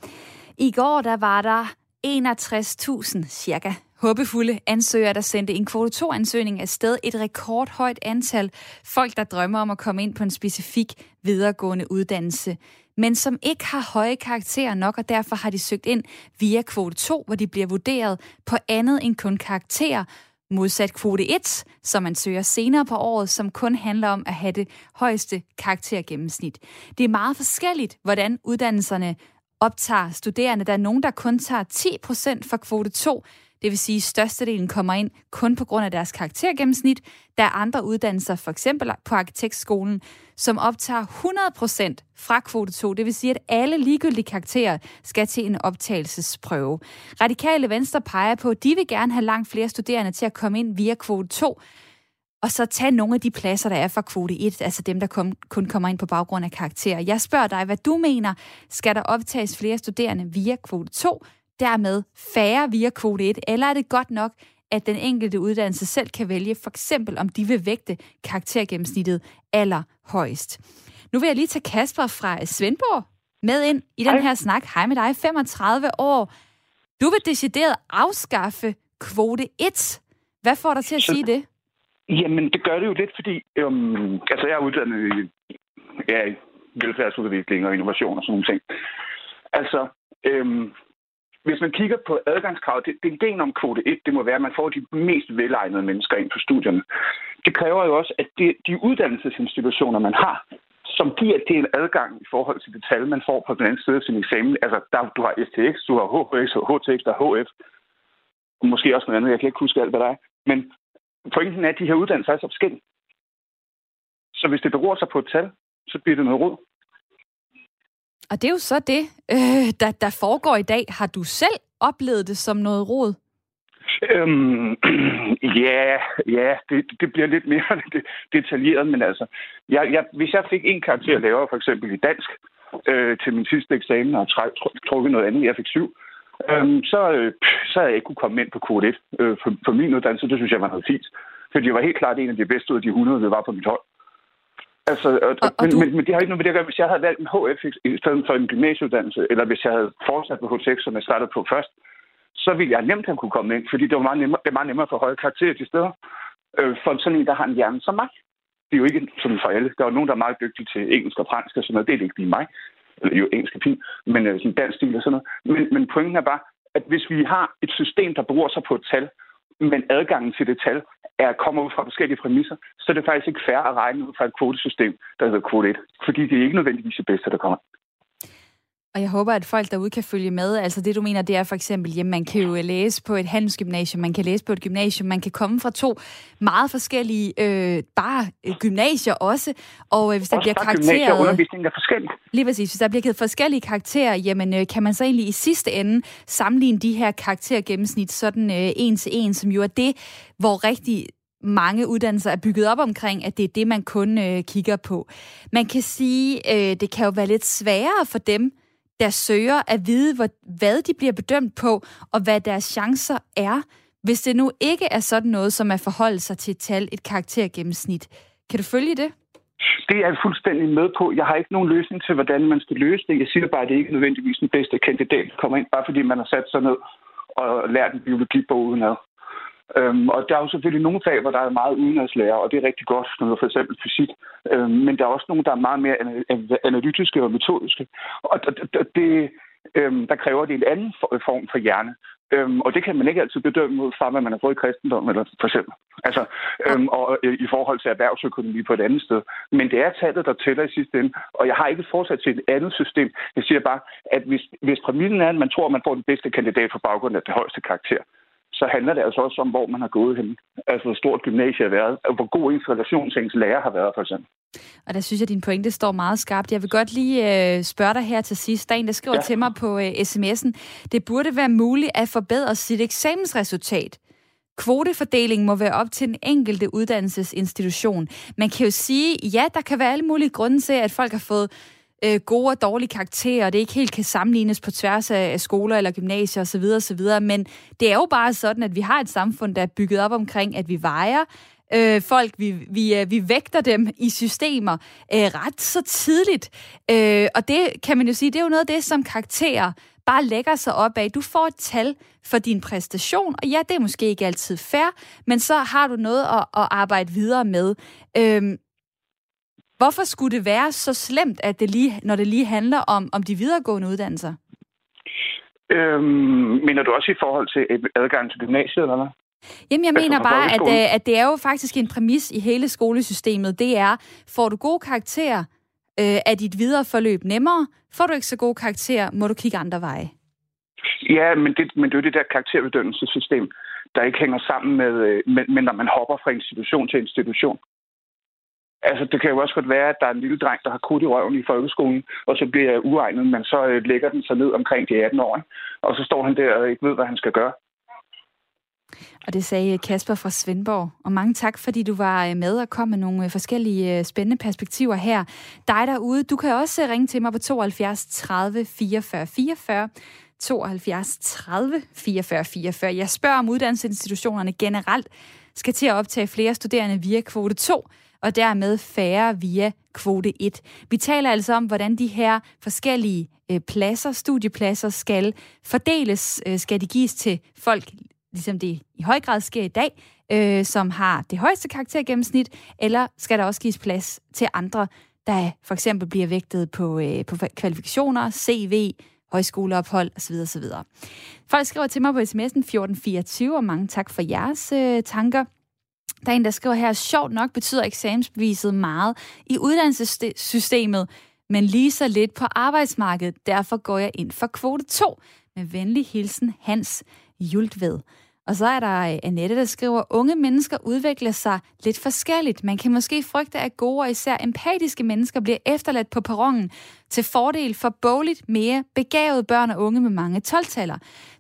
I går der var der 61.000 cirka håbefulde ansøgere, der sendte en kvote 2-ansøgning afsted. Et rekordhøjt antal folk, der drømmer om at komme ind på en specifik videregående uddannelse men som ikke har høje karakterer nok, og derfor har de søgt ind via kvote 2, hvor de bliver vurderet på andet end kun karakterer, modsat kvote 1, som man søger senere på året, som kun handler om at have det højeste karaktergennemsnit. Det er meget forskelligt, hvordan uddannelserne optager studerende. Der er nogen, der kun tager 10% for kvote 2, det vil sige, at størstedelen kommer ind kun på grund af deres karaktergennemsnit. Der er andre uddannelser, for eksempel på arkitektskolen, som optager 100% fra kvote 2. Det vil sige, at alle ligegyldige karakterer skal til en optagelsesprøve. Radikale Venstre peger på, at de vil gerne have langt flere studerende til at komme ind via kvote 2, og så tage nogle af de pladser, der er fra kvote 1, altså dem, der kom, kun kommer ind på baggrund af karakterer. Jeg spørger dig, hvad du mener. Skal der optages flere studerende via kvote 2, dermed færre via kvote 1, eller er det godt nok, at den enkelte uddannelse selv kan vælge, for eksempel om de vil vægte karaktergennemsnittet allerhøjst. Nu vil jeg lige tage Kasper fra Svendborg med ind i den her snak. Hej med dig, 35 år. Du vil decideret afskaffe kvote 1. Hvad får dig til at Så, sige det? Jamen, det gør det jo lidt, fordi øhm, altså, jeg er uddannet i, ja, i velfærdsudvikling og innovation og sådan nogle ting. Altså, øhm, hvis man kigger på adgangskravet, det, det ideen om kvote 1, det må være, at man får de mest velegnede mennesker ind på studierne. Det kræver jo også, at det, de uddannelsesinstitutioner, man har, som giver det en adgang i forhold til det tal, man får på den anden side af sin eksamen. Altså, der, du har STX, du har HX, HTX, der er HF, og måske også noget andet, jeg kan ikke huske alt, hvad der er. Men pointen er, at de her uddannelser er så forskellige. Så hvis det beror sig på et tal, så bliver det noget råd. Og det er jo så det, øh, der, der foregår i dag. Har du selv oplevet det som noget rod? Øhm, ja, ja det, det bliver lidt mere detaljeret, men altså, jeg, jeg, hvis jeg fik en karakter lavere, for eksempel i dansk, øh, til min sidste eksamen, og trukket noget andet, jeg fik syv, øhm, så, øh, så havde jeg ikke kunne komme ind på kode 1 øh, for, for min uddannelse. Det synes jeg var noget fint. Fordi jeg var helt klart en af de bedste ud af de 100, der var på mit hold. Altså, og, og, men, du... men, men det har ikke noget med det at gøre. Hvis jeg havde valgt en HF i stedet for en gymnasieuddannelse, eller hvis jeg havde fortsat på HTX, som jeg startede på først, så ville jeg nemt have kunne komme ind, fordi det var meget nemmere, det er meget nemmere for høje karakterer til steder. Øh, for sådan en, der har en hjerne som mig. Det er jo ikke sådan for alle. Der er jo nogen, der er meget dygtige til engelsk og fransk og sådan noget. Det er ikke lige mig. Eller jo, engelsk er fint, men øh, sådan dansk stil og sådan noget. Men, men pointen er bare, at hvis vi har et system, der bruger sig på et tal, men adgangen til det tal er, kommer ud fra forskellige præmisser, så er det faktisk ikke fair at regne ud fra et kvotesystem, der hedder kvote 1. Fordi det er ikke nødvendigvis det bedste, der kommer. Og jeg håber, at folk derude kan følge med. Altså det, du mener, det er for eksempel, at man kan jo læse på et handelsgymnasium, man kan læse på et gymnasium, man kan komme fra to meget forskellige, øh, bare øh, gymnasier også. Og øh, hvis der også bliver karakterer... undervisningen er forskellig. Lige præcis. Hvis der bliver givet forskellige karakterer, jamen øh, kan man så egentlig i sidste ende sammenligne de her karaktergennemsnit sådan øh, en til en, som jo er det, hvor rigtig mange uddannelser er bygget op omkring, at det er det, man kun øh, kigger på. Man kan sige, øh, det kan jo være lidt sværere for dem, der søger at vide, hvad de bliver bedømt på, og hvad deres chancer er, hvis det nu ikke er sådan noget, som at forholde sig til et tal, et karaktergennemsnit. Kan du følge det? Det er jeg fuldstændig med på. Jeg har ikke nogen løsning til, hvordan man skal løse det. Jeg siger bare, at det ikke er nødvendigvis den bedste kandidat, der kommer ind, bare fordi man har sat sig ned og lært en biologibog udenad. Øhm, og der er jo selvfølgelig nogle fag, hvor der er meget udenadslærer, og det er rigtig godt, noget for eksempel fysik. Øhm, men der er også nogle, der er meget mere analytiske og metodiske. Og det, øhm, der kræver det en anden form for hjerne. Øhm, og det kan man ikke altid bedømme ud fra, hvad man har fået i kristendom, eller for eksempel. Altså, øhm, og øh, i forhold til erhvervsøkonomi på et andet sted. Men det er tallet, der tæller i sidste ende. Og jeg har ikke fortsat til et andet system. Jeg siger bare, at hvis, hvis præmissen er, at man tror, at man får den bedste kandidat på baggrund af det højeste karakter, så handler det altså også om, hvor man har gået hen. altså hvor stort gymnasiet har været, og hvor god ens relation til ens lærer har været, for eksempel. Og der synes jeg, at din pointe står meget skarpt. Jeg vil godt lige øh, spørge dig her til sidst. Der er en, der skriver ja. til mig på øh, sms'en. Det burde være muligt at forbedre sit eksamensresultat. Kvotefordeling må være op til den enkelte uddannelsesinstitution. Man kan jo sige, ja, der kan være alle mulige grunde til, at folk har fået øh, gode og dårlige karakterer, og det ikke helt kan sammenlignes på tværs af skoler eller gymnasier osv. osv. Men det er jo bare sådan, at vi har et samfund, der er bygget op omkring, at vi vejer øh, folk, vi, vi, øh, vi vægter dem i systemer øh, ret så tidligt. Øh, og det kan man jo sige, det er jo noget af det, som karakterer bare lægger sig op af. Du får et tal for din præstation, og ja, det er måske ikke altid fair, men så har du noget at, at arbejde videre med. Øhm, Hvorfor skulle det være så slemt, at det lige, når det lige handler om, om de videregående uddannelser? Øhm, mener du også i forhold til adgang til gymnasiet, eller hvad? Jamen, jeg altså mener bare, at, øh, at det er jo faktisk en præmis i hele skolesystemet. Det er, får du gode karakterer, øh, er dit videre forløb nemmere. Får du ikke så gode karakterer, må du kigge andre veje. Ja, men det, men det er jo det der karakterbedømmelsessystem, der ikke hænger sammen med, øh, med, med, når man hopper fra institution til institution. Altså, det kan jo også godt være, at der er en lille dreng, der har kudt i røven i folkeskolen, og så bliver jeg uegnet, men så øh, lægger den sig ned omkring de 18 år, og så står han der og ikke ved, hvad han skal gøre. Og det sagde øh, Kasper fra Svendborg. Og mange tak, fordi du var øh, med og kom med nogle forskellige spændende perspektiver her. Dig derude, du kan også ringe til mig på 72 30 44 44. 72 30 44 44. Jeg spørger om uddannelsesinstitutionerne generelt skal til at optage flere studerende via kvote 2, og dermed færre via kvote 1. Vi taler altså om, hvordan de her forskellige øh, pladser, studiepladser, skal fordeles. Øh, skal de gives til folk, ligesom det i høj grad sker i dag, øh, som har det højeste karaktergennemsnit, eller skal der også gives plads til andre, der for eksempel bliver vægtet på, øh, på kvalifikationer, CV, højskoleophold osv. osv. Folk skriver til mig på sms'en 1424, og mange tak for jeres øh, tanker. Der er en, der skriver her, sjovt nok betyder eksamensbeviset meget i uddannelsessystemet, men lige så lidt på arbejdsmarkedet. Derfor går jeg ind for kvote 2. Med venlig hilsen, Hans Jultved. Og så er der øh, Annette, der skriver, unge mennesker udvikler sig lidt forskelligt. Man kan måske frygte, at gode og især empatiske mennesker bliver efterladt på perronen til fordel for bogligt mere begavede børn og unge med mange 12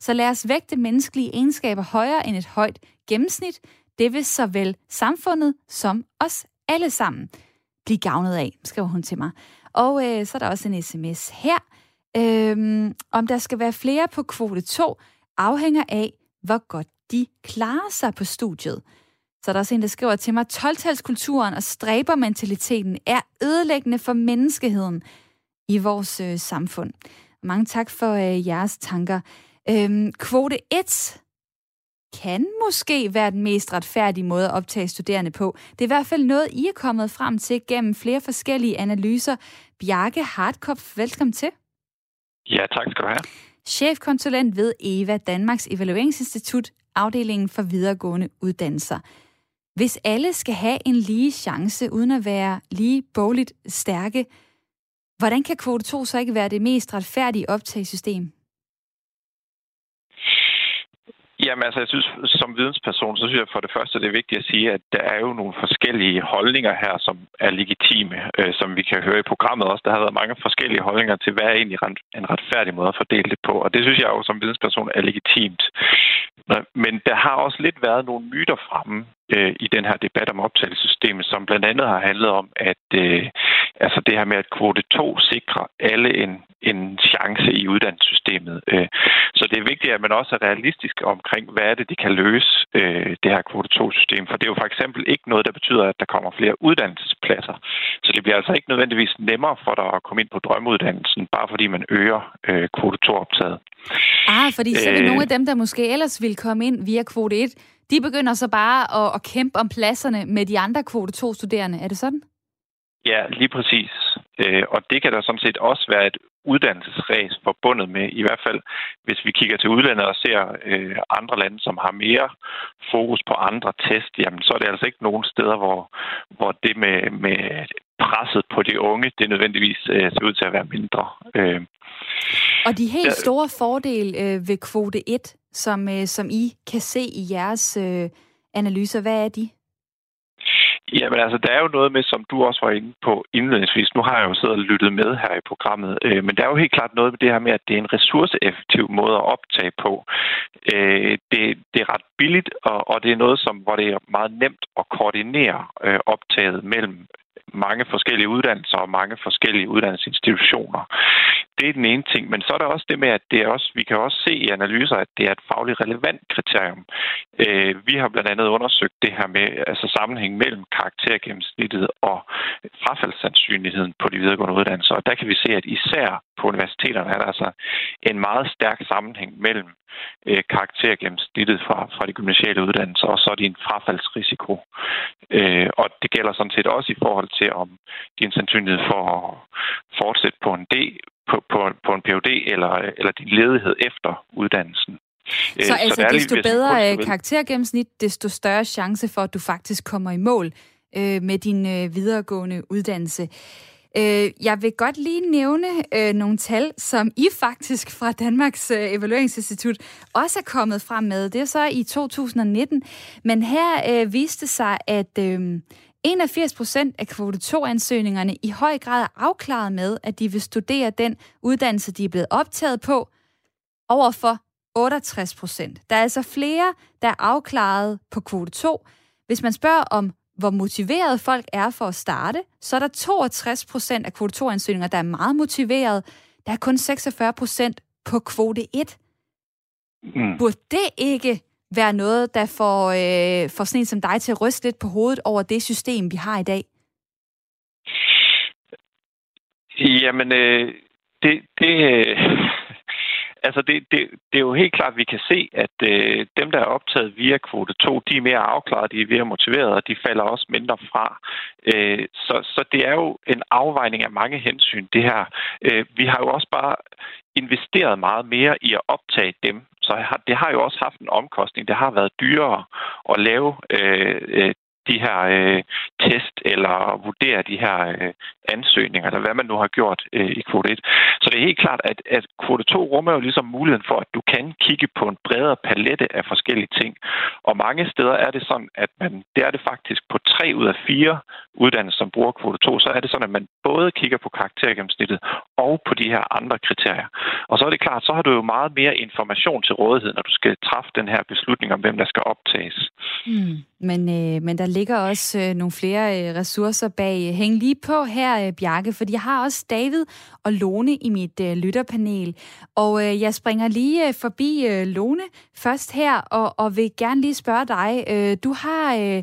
Så lad os vægte menneskelige egenskaber højere end et højt gennemsnit, det vil såvel samfundet som os alle sammen blive gavnet af, skriver hun til mig. Og øh, så er der også en sms her. Øhm, om der skal være flere på kvote 2, afhænger af, hvor godt de klarer sig på studiet. Så er der også en, der skriver til mig, 12 og stræbermentaliteten er ødelæggende for menneskeheden i vores øh, samfund. Mange tak for øh, jeres tanker. Øhm, kvote 1 kan måske være den mest retfærdige måde at optage studerende på. Det er i hvert fald noget, I er kommet frem til gennem flere forskellige analyser. Bjarke Hartkopf, velkommen til. Ja, tak skal du have. Chefkonsulent ved EVA, Danmarks Evalueringsinstitut, afdelingen for videregående uddannelser. Hvis alle skal have en lige chance, uden at være lige bogligt stærke, hvordan kan kvote 2 så ikke være det mest retfærdige optagssystem? Jamen altså, jeg synes, som vidensperson, så synes jeg for det første, det er vigtigt at sige, at der er jo nogle forskellige holdninger her, som er legitime, øh, som vi kan høre i programmet også. Der har været mange forskellige holdninger til, hvad er egentlig en retfærdig måde at fordele det på. Og det synes jeg jo som vidensperson er legitimt. Men der har også lidt været nogle myter fremme øh, i den her debat om optagelsessystemet, som blandt andet har handlet om, at øh, altså det her med, at kvote 2 sikrer alle en, en chance i uddannelsessystemet. Øh, så det er vigtigt, at man også er realistisk omkring, hvad er det, de kan løse øh, det her kvote 2-system. For det er jo for eksempel ikke noget, der betyder, at der kommer flere uddannelsespladser. Så det bliver altså ikke nødvendigvis nemmere for dig at komme ind på drømmeuddannelsen, bare fordi man øger øh, kvote 2-optaget. Ah, fordi så er det øh, nogle af dem, der måske ellers ville komme ind via kvote 1, de begynder så bare at, at kæmpe om pladserne med de andre kvote 2-studerende. Er det sådan? Ja, lige præcis. Øh, og det kan der sådan set også være et uddannelsesræs forbundet med, i hvert fald hvis vi kigger til udlandet og ser øh, andre lande, som har mere fokus på andre test, jamen så er det altså ikke nogen steder, hvor, hvor det med, med presset på de unge, det nødvendigvis øh, ser ud til at være mindre. Øh. Og de helt store fordele øh, ved kvote 1, som, øh, som I kan se i jeres øh, analyser. Hvad er de? Jamen altså, der er jo noget med, som du også var inde på indledningsvis. Nu har jeg jo siddet og lyttet med her i programmet, øh, men der er jo helt klart noget med det her med, at det er en ressourceeffektiv måde at optage på. Øh, det, det er ret billigt, og, og det er noget, som, hvor det er meget nemt at koordinere øh, optaget mellem mange forskellige uddannelser og mange forskellige uddannelsesinstitutioner. Det er den ene ting, men så er der også det med, at det er også, vi kan også se i analyser, at det er et fagligt relevant kriterium. Øh, vi har blandt andet undersøgt det her med altså sammenhæng mellem karaktergennemsnittet og frafaldssandsynligheden på de videregående uddannelser. Og der kan vi se, at især på universiteterne er der altså en meget stærk sammenhæng mellem øh, karaktergennemsnittet fra, fra de gymnasiale uddannelser, og så er det en frafaldsrisiko. Øh, og det gælder sådan set også i forhold til, om din sandsynlighed for at fortsætte på en D, på, på, på en PhD eller, eller din ledighed efter uddannelsen. Øh, så, så altså, så desto bedre øh, karaktergennemsnit, desto større chance for, at du faktisk kommer i mål øh, med din øh, videregående uddannelse. Øh, jeg vil godt lige nævne øh, nogle tal, som I faktisk fra Danmarks øh, Evalueringsinstitut også er kommet frem med. Det er så i 2019. Men her øh, viste sig, at øh, 81 procent af kvote 2-ansøgningerne i høj grad er afklaret med, at de vil studere den uddannelse, de er blevet optaget på, overfor 68 procent. Der er altså flere, der er afklaret på kvote 2. Hvis man spørger om hvor motiveret folk er for at starte, så er der 62 procent af kvote 2-ansøgninger, der er meget motiveret. Der er kun 46 procent på kvote 1. Mm. Burde det ikke være noget, der får, øh, får sådan en som dig til at ryste lidt på hovedet over det system, vi har i dag? Jamen, øh, det, det, øh, altså det, det, det er jo helt klart, at vi kan se, at øh, dem, der er optaget via kvote 2, de er mere afklaret, de er mere motiverede, og de falder også mindre fra. Øh, så, så det er jo en afvejning af mange hensyn, det her. Øh, vi har jo også bare investeret meget mere i at optage dem, så har, det har jo også haft en omkostning. Det har været dyrere at lave øh, øh de her øh, test eller vurdere de her øh, ansøgninger, eller hvad man nu har gjort øh, i kvote 1. Så det er helt klart, at, at kvote 2 rummer jo ligesom muligheden for, at du kan kigge på en bredere palette af forskellige ting. Og mange steder er det sådan, at man, det er det faktisk på tre ud af fire uddannelser, som bruger kvote 2, så er det sådan, at man både kigger på karaktergennemsnittet og på de her andre kriterier. Og så er det klart, så har du jo meget mere information til rådighed, når du skal træffe den her beslutning om, hvem der skal optages. Mm. Men, øh, men der ligger også øh, nogle flere flere øh, ressourcer bag. Øh, Hæng lige på her, øh, Bjarke, fordi jeg har også David og Lone i mit lytterpanel. Og jeg springer lige forbi Lone først her, og, og vil gerne lige spørge dig. Du har,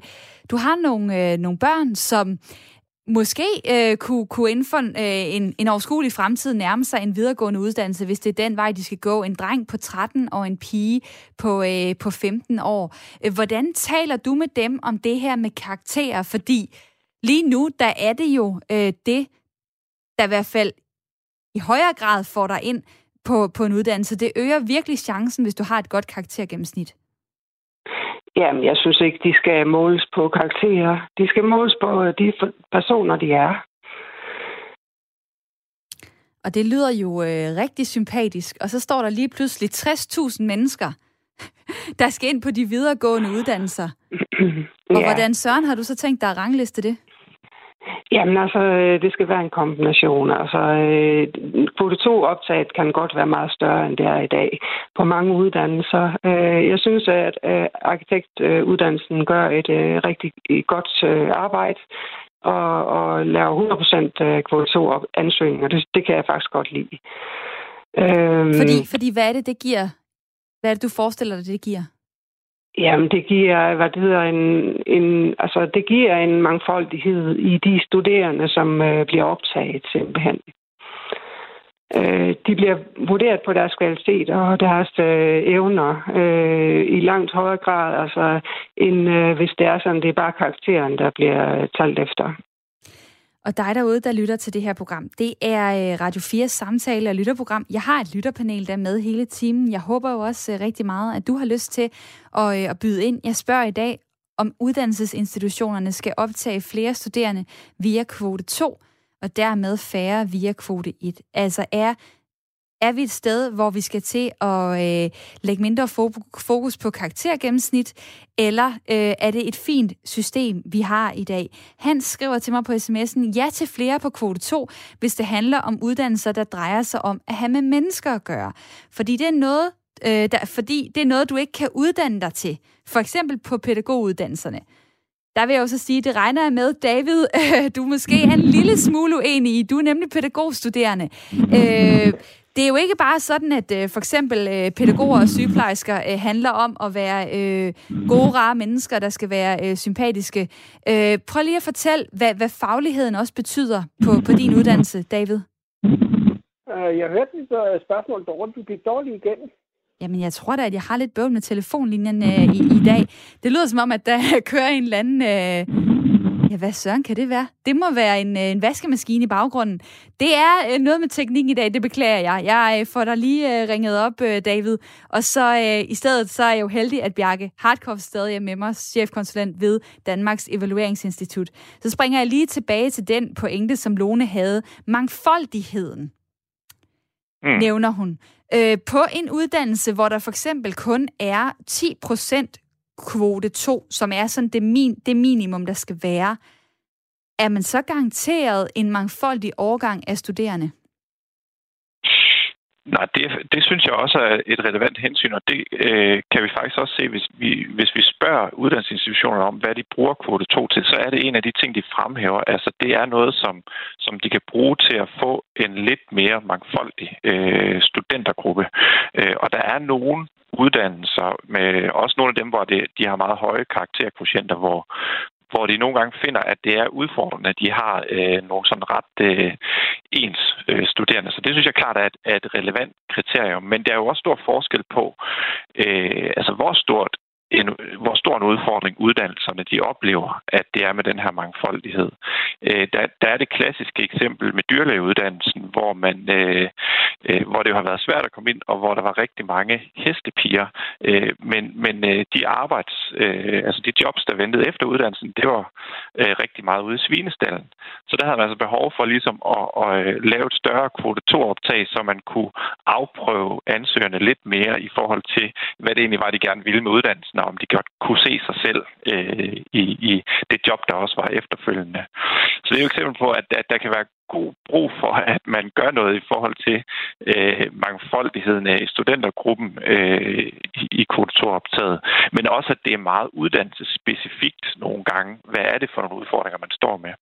du har nogle, nogle børn, som måske øh, kunne, kunne inden for øh, en, en overskuelig fremtid nærme sig en videregående uddannelse, hvis det er den vej, de skal gå. En dreng på 13 og en pige på, øh, på 15 år. Øh, hvordan taler du med dem om det her med karakterer? Fordi lige nu, der er det jo øh, det, der i hvert fald i højere grad får dig ind på, på en uddannelse. Det øger virkelig chancen, hvis du har et godt karaktergennemsnit. Jamen, jeg synes ikke, de skal måles på karakterer. De skal måles på de personer, de er. Og det lyder jo øh, rigtig sympatisk. Og så står der lige pludselig 60.000 mennesker, der skal ind på de videregående uddannelser. Og ja. hvordan, Søren, har du så tænkt dig at rangliste det? Jamen altså, øh, det skal være en kombination. Altså, øh, kvote 2 optaget kan godt være meget større, end det er i dag på mange uddannelser. Øh, jeg synes, at arkitektuddannelsen gør et rigtig godt arbejde og, og laver 100% kvote 2 ansøgninger. Det, det kan jeg faktisk godt lide. Øhm, fordi, fordi hvad er det, det giver? Hvad er det, du forestiller dig, det giver? Jamen, det giver, hvad det hedder, en, en, altså, det giver en mangfoldighed i de studerende, som øh, bliver optaget til behandling. Øh, de bliver vurderet på deres kvalitet og deres øh, evner øh, i langt højere grad, altså, end øh, hvis det er sådan, det er bare karakteren, der bliver øh, talt efter. Og dig derude, der lytter til det her program, det er øh, Radio 4 samtale- og lytterprogram. Jeg har et lytterpanel, der med hele timen. Jeg håber jo også øh, rigtig meget, at du har lyst til at, øh, at byde ind. Jeg spørger i dag, om uddannelsesinstitutionerne skal optage flere studerende via kvote 2, og dermed færre via kvote 1. Altså er er vi et sted, hvor vi skal til at øh, lægge mindre fokus på karaktergennemsnit, eller øh, er det et fint system, vi har i dag? Han skriver til mig på sms'en, ja til flere på kvote 2, hvis det handler om uddannelser, der drejer sig om at have med mennesker at gøre. Fordi det er noget, øh, der, fordi det er noget, du ikke kan uddanne dig til. For eksempel på pædagoguddannelserne. Der vil jeg også sige, det regner jeg med, David, øh, du måske er en lille smule uenig i. Du er nemlig pædagogstuderende. Øh, det er jo ikke bare sådan, at øh, for eksempel øh, pædagoger og sygeplejersker øh, handler om at være øh, gode, rare mennesker, der skal være øh, sympatiske. Øh, prøv lige at fortælle, hvad, hvad fagligheden også betyder på, på din uddannelse, David. Uh, jeg hørte dit uh, spørgsmål dårligt. Du gik dårligt igennem. Jamen, jeg tror da, at jeg har lidt bøvl med telefonlinjen øh, i, i dag. Det lyder som om, at der kører en eller anden... Øh, Ja, hvad søren kan det være? Det må være en, øh, en vaskemaskine i baggrunden. Det er øh, noget med teknik i dag, det beklager jeg. Jeg øh, får dig lige ringet op, David. Og så i stedet, så er jeg jo heldig, at Bjarke Hartkopf stadig er med mig, chefkonsulent ved Danmarks Evalueringsinstitut. Så springer jeg lige tilbage til den pointe, som Lone havde. Mangfoldigheden, mm. nævner hun. Øh, på en uddannelse, hvor der for eksempel kun er 10 procent kvote 2, som er sådan det, min, det minimum, der skal være, er man så garanteret en mangfoldig overgang af studerende? Nej, det, det synes jeg også er et relevant hensyn, og det øh, kan vi faktisk også se, hvis vi, hvis vi spørger uddannelsesinstitutionerne om, hvad de bruger kvote 2 til, så er det en af de ting, de fremhæver. Altså, det er noget, som, som de kan bruge til at få en lidt mere mangfoldig øh, studentergruppe. Øh, og der er nogle uddannelser, med også nogle af dem, hvor det, de har meget høje karakterkvotienter, hvor, hvor de nogle gange finder, at det er udfordrende, at de har øh, nogle sådan ret øh, ens øh, studerende. Så det synes jeg klart er et, er et relevant kriterium. Men der er jo også stor forskel på, øh, altså hvor stort en, hvor stor en udfordring uddannelserne de oplever, at det er med den her mangfoldighed. Øh, der, der er det klassiske eksempel med dyrlægeuddannelsen, hvor man øh, øh, hvor det jo har været svært at komme ind, og hvor der var rigtig mange hestepiger. Øh, men men øh, de arbejds, øh, altså de jobs, der ventede efter uddannelsen, det var øh, rigtig meget ude i svinestallen. Så der havde man altså behov for ligesom at, at øh, lave et større kvote 2-optag, så man kunne afprøve ansøgerne lidt mere i forhold til, hvad det egentlig var, de gerne ville med uddannelsen, og om de godt kunne se sig selv øh, i, i det job, der også var efterfølgende. Så det er jo et eksempel på, at, at der kan være god brug for, at man gør noget i forhold til øh, mangfoldigheden af studentergruppen øh, i, i kulturoptaget, men også, at det er meget uddannelsesspecifikt nogle gange. Hvad er det for nogle udfordringer, man står med?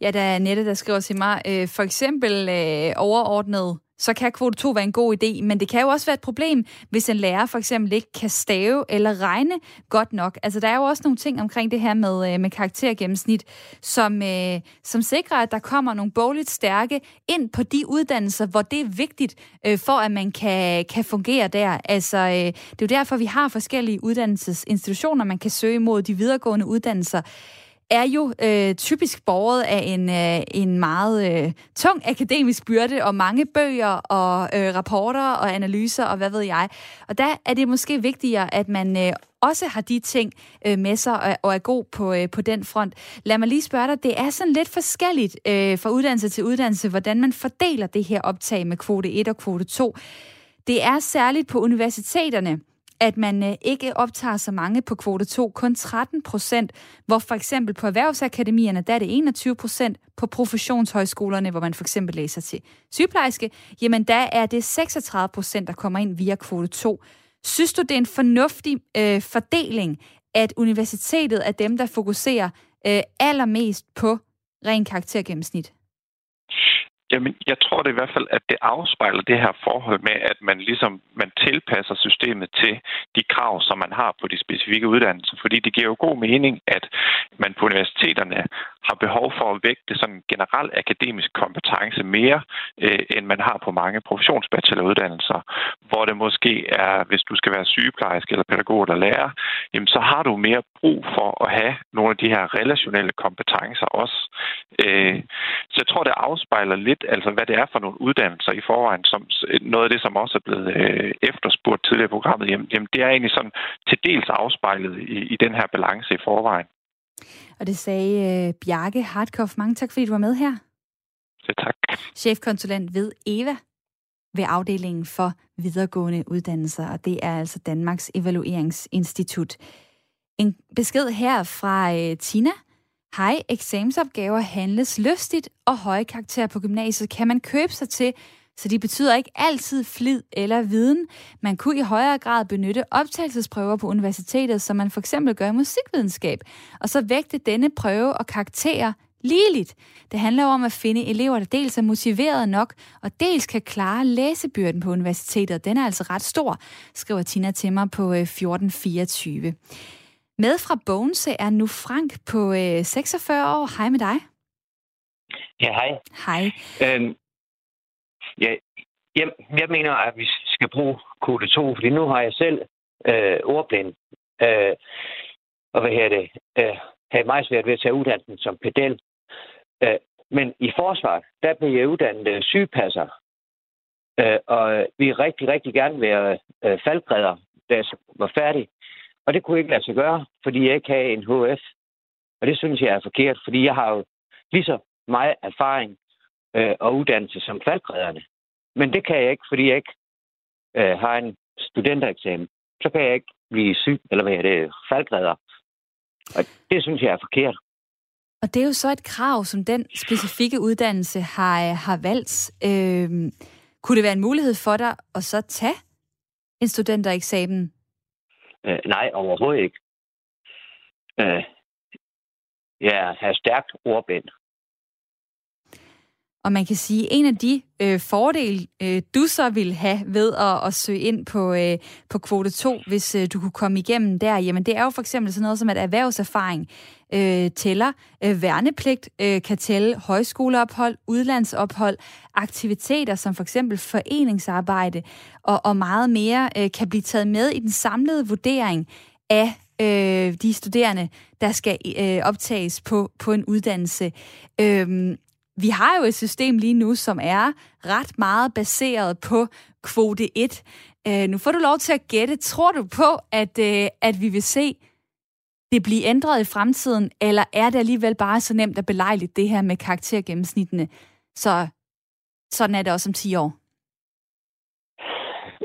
Ja, der er Nette, der skriver til mig, øh, for eksempel øh, overordnet så kan kvote 2 være en god idé, men det kan jo også være et problem, hvis en lærer for eksempel ikke kan stave eller regne godt nok. Altså, der er jo også nogle ting omkring det her med, øh, med karaktergennemsnit, som, øh, som sikrer, at der kommer nogle bogligt stærke ind på de uddannelser, hvor det er vigtigt øh, for, at man kan, kan fungere der. Altså, øh, det er jo derfor, vi har forskellige uddannelsesinstitutioner, man kan søge mod de videregående uddannelser er jo øh, typisk borget af en, øh, en meget øh, tung akademisk byrde, og mange bøger og øh, rapporter og analyser og hvad ved jeg. Og der er det måske vigtigere, at man øh, også har de ting øh, med sig og, og er god på, øh, på den front. Lad mig lige spørge dig, det er sådan lidt forskelligt øh, fra uddannelse til uddannelse, hvordan man fordeler det her optag med kvote 1 og kvote 2. Det er særligt på universiteterne, at man øh, ikke optager så mange på kvote 2, kun 13 procent, hvor for eksempel på erhvervsakademierne, der er det 21 procent, på professionshøjskolerne, hvor man for eksempel læser til sygeplejerske, jamen der er det 36 procent, der kommer ind via kvote 2. Synes du, det er en fornuftig øh, fordeling, at universitetet er dem, der fokuserer øh, allermest på ren karaktergennemsnit? Jamen, jeg tror det i hvert fald, at det afspejler det her forhold med, at man ligesom man tilpasser systemet til de krav, som man har på de specifikke uddannelser. Fordi det giver jo god mening, at man på universiteterne har behov for at vægte sådan en generel akademisk kompetence mere, øh, end man har på mange professionsbacheloruddannelser, hvor det måske er, hvis du skal være sygeplejerske eller pædagog eller lærer, jamen så har du mere brug for at have nogle af de her relationelle kompetencer også. Øh, så jeg tror, det afspejler lidt, altså hvad det er for nogle uddannelser i forvejen, som noget af det, som også er blevet øh, efterspurgt tidligere i programmet, jamen, jamen det er egentlig sådan til dels afspejlet i, i den her balance i forvejen. Og det sagde øh, Bjarke Hartkopf. Mange tak, fordi du var med her. Ja, tak. Chefkonsulent ved EVA. ved afdelingen for videregående uddannelser, og det er altså Danmarks Evalueringsinstitut. En besked her fra øh, Tina. Hej, eksamensopgaver handles lystigt, og høje karakterer på gymnasiet kan man købe sig til, så de betyder ikke altid flid eller viden. Man kunne i højere grad benytte optagelsesprøver på universitetet, som man for eksempel gør i musikvidenskab, og så vægte denne prøve og karakterer ligeligt. Det handler om at finde elever, der dels er motiveret nok, og dels kan klare læsebyrden på universitetet. Den er altså ret stor, skriver Tina til mig på øh, 1424. Med fra Bones er nu Frank på 46 øh, år. Hej med dig. Ja, hej. Hej. Øhm, ja, jeg, jeg mener, at vi skal bruge kode 2, fordi nu har jeg selv øh, ordblind. Øh, og hvad her det? Øh, har meget svært ved at tage uddannelsen som pedel. Øh, men i forsvaret, der blev jeg uddannet øh, sygepasser. Øh, og vi rigtig, rigtig gerne være øh, faldgræder, da jeg var færdig. Og det kunne ikke lade sig gøre, fordi jeg ikke havde en HF. Og det synes jeg er forkert, fordi jeg har jo lige så meget erfaring øh, og uddannelse som faldgræderne. Men det kan jeg ikke, fordi jeg ikke øh, har en studentereksamen. Så kan jeg ikke blive syg, eller hvad er det, faldgræder. Og det synes jeg er forkert. Og det er jo så et krav, som den specifikke uddannelse har, har valgt. Øh, kunne det være en mulighed for dig at så tage en studentereksamen? Øh, nej, overhovedet ikke. Øh, jeg er stærkt ordbind. Og man kan sige, at en af de øh, fordele, øh, du så vil have ved at, at søge ind på, øh, på kvote 2, hvis øh, du kunne komme igennem der, jamen det er jo for eksempel sådan noget som, at erhvervserfaring øh, tæller, øh, værnepligt øh, kan tælle, højskoleophold, udlandsophold, aktiviteter som for eksempel foreningsarbejde og, og meget mere øh, kan blive taget med i den samlede vurdering af øh, de studerende, der skal øh, optages på, på en uddannelse. Øh, vi har jo et system lige nu, som er ret meget baseret på kvote 1. Øh, nu får du lov til at gætte. Tror du på, at, øh, at vi vil se det blive ændret i fremtiden, eller er det alligevel bare så nemt at belejligt det her med karaktergennemsnittene? Så sådan er det også om 10 år.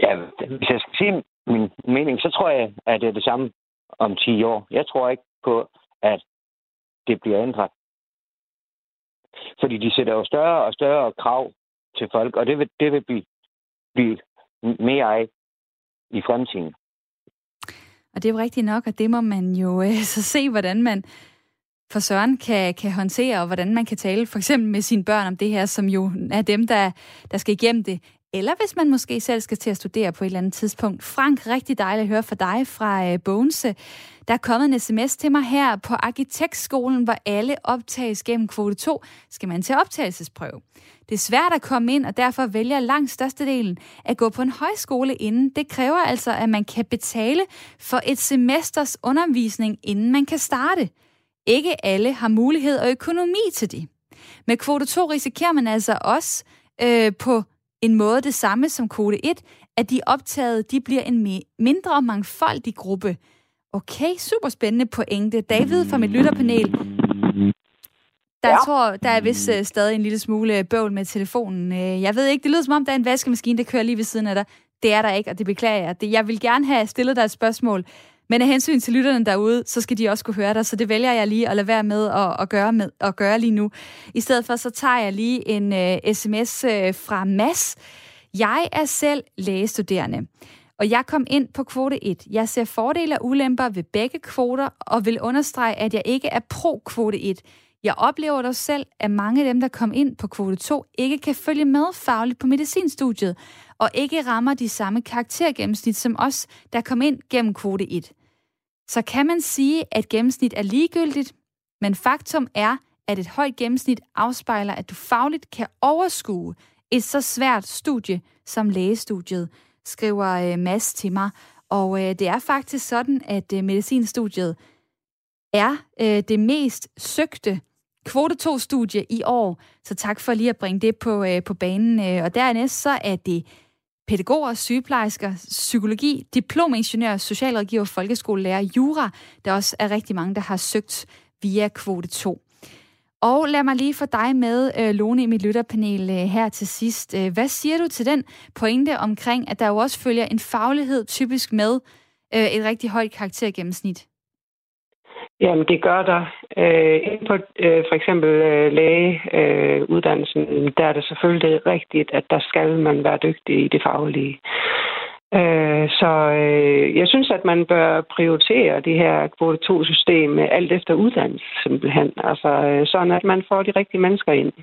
Ja, hvis jeg skal sige min mening, så tror jeg, at det er det samme om 10 år. Jeg tror ikke på, at det bliver ændret. Fordi de sætter jo større og større krav til folk, og det vil, det vil blive, blive mere af i fremtiden. Og det er jo rigtigt nok, og det må man jo øh, så se, hvordan man for Søren kan, kan håndtere, og hvordan man kan tale for eksempel med sine børn om det her, som jo er dem, der, der skal igennem det eller hvis man måske selv skal til at studere på et eller andet tidspunkt. Frank, rigtig dejligt at høre fra dig fra øh, Bogense. Der er kommet en sms til mig her på Arkitektskolen, hvor alle optages gennem kvote 2, skal man til optagelsesprøve. Det er svært at komme ind, og derfor vælger langt størstedelen at gå på en højskole inden. Det kræver altså, at man kan betale for et semesters undervisning, inden man kan starte. Ikke alle har mulighed og økonomi til det. Med kvote 2 risikerer man altså også øh, på en måde det samme som kode 1, at de optagede de bliver en mindre mangfoldig gruppe. Okay, super spændende pointe. David fra mit lytterpanel. Der, ja. tror, der er vist uh, stadig en lille smule bøvl med telefonen. Uh, jeg ved ikke, det lyder som om, der er en vaskemaskine, der kører lige ved siden af dig. Det er der ikke, og det beklager jeg. Jeg vil gerne have stillet dig et spørgsmål, men af hensyn til lytterne derude, så skal de også kunne høre dig, så det vælger jeg lige at lade være med at, at, gøre, med, at gøre lige nu. I stedet for, så tager jeg lige en øh, uh, sms uh, øh, fra Mass. Jeg er selv lægestuderende, og jeg kom ind på kvote 1. Jeg ser fordele og ulemper ved begge kvoter, og vil understrege, at jeg ikke er pro-kvote 1. Jeg oplever dog selv, at mange af dem, der kom ind på kvote 2, ikke kan følge med fagligt på medicinstudiet, og ikke rammer de samme karaktergennemsnit som os, der kom ind gennem kvote 1 så kan man sige, at gennemsnit er ligegyldigt, men faktum er, at et højt gennemsnit afspejler, at du fagligt kan overskue et så svært studie som lægestudiet, skriver øh, Mads til mig. Og øh, det er faktisk sådan, at øh, medicinstudiet er øh, det mest søgte kvote 2-studie i år. Så tak for lige at bringe det på, øh, på banen. Øh. Og dernæst så er det pædagoger, sygeplejersker, psykologi, diplomingeniør, socialrådgiver, folkeskolelærer, jura. Der også er rigtig mange, der har søgt via kvote 2. Og lad mig lige få dig med, øh, Lone, i mit lytterpanel øh, her til sidst. Øh, hvad siger du til den pointe omkring, at der jo også følger en faglighed typisk med et rigtig højt karaktergennemsnit? Jamen, det gør der. Øh, inden på øh, for eksempel øh, lægeuddannelsen, øh, der er det selvfølgelig rigtigt, at der skal man være dygtig i det faglige. Øh, så øh, jeg synes, at man bør prioritere det her kvote 2-system alt efter uddannelse simpelthen. Altså øh, sådan, at man får de rigtige mennesker ind.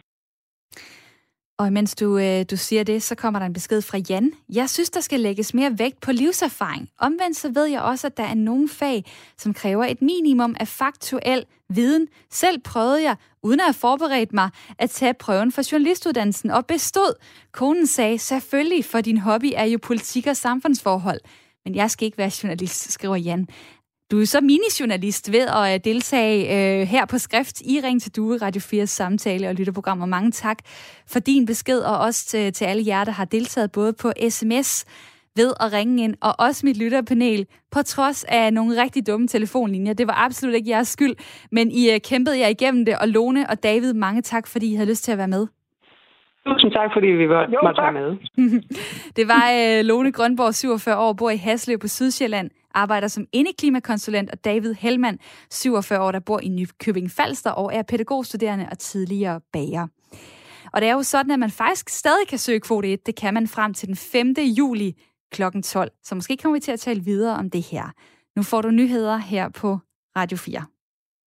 Og mens du, øh, du siger det, så kommer der en besked fra Jan. Jeg synes, der skal lægges mere vægt på livserfaring. Omvendt så ved jeg også, at der er nogle fag, som kræver et minimum af faktuel viden. Selv prøvede jeg, uden at have forberedt mig, at tage prøven for journalistuddannelsen og bestod. Konen sagde, selvfølgelig, for din hobby er jo politik og samfundsforhold. Men jeg skal ikke være journalist, skriver Jan. Du er så minijournalist ved at øh, deltage øh, her på skrift i Ring til Due, Radio 4's samtale og lytterprogram. Og mange tak for din besked, og også til, til alle jer, der har deltaget både på sms, ved at ringe ind, og også mit lytterpanel, på trods af nogle rigtig dumme telefonlinjer. Det var absolut ikke jeres skyld, men I øh, kæmpede jer igennem det, og Lone og David, mange tak, fordi I havde lyst til at være med. Tusind tak, fordi vi var, jo, måtte være med. det var uh, Lone Grønborg, 47 år, bor i Haslev på Sydsjælland, arbejder som indeklimakonsulent, og David Helmand, 47 år, der bor i Nykøbing Falster og er pædagogstuderende og tidligere bager. Og det er jo sådan, at man faktisk stadig kan søge kvote 1. Det kan man frem til den 5. juli kl. 12. Så måske kommer vi til at tale videre om det her. Nu får du nyheder her på Radio 4.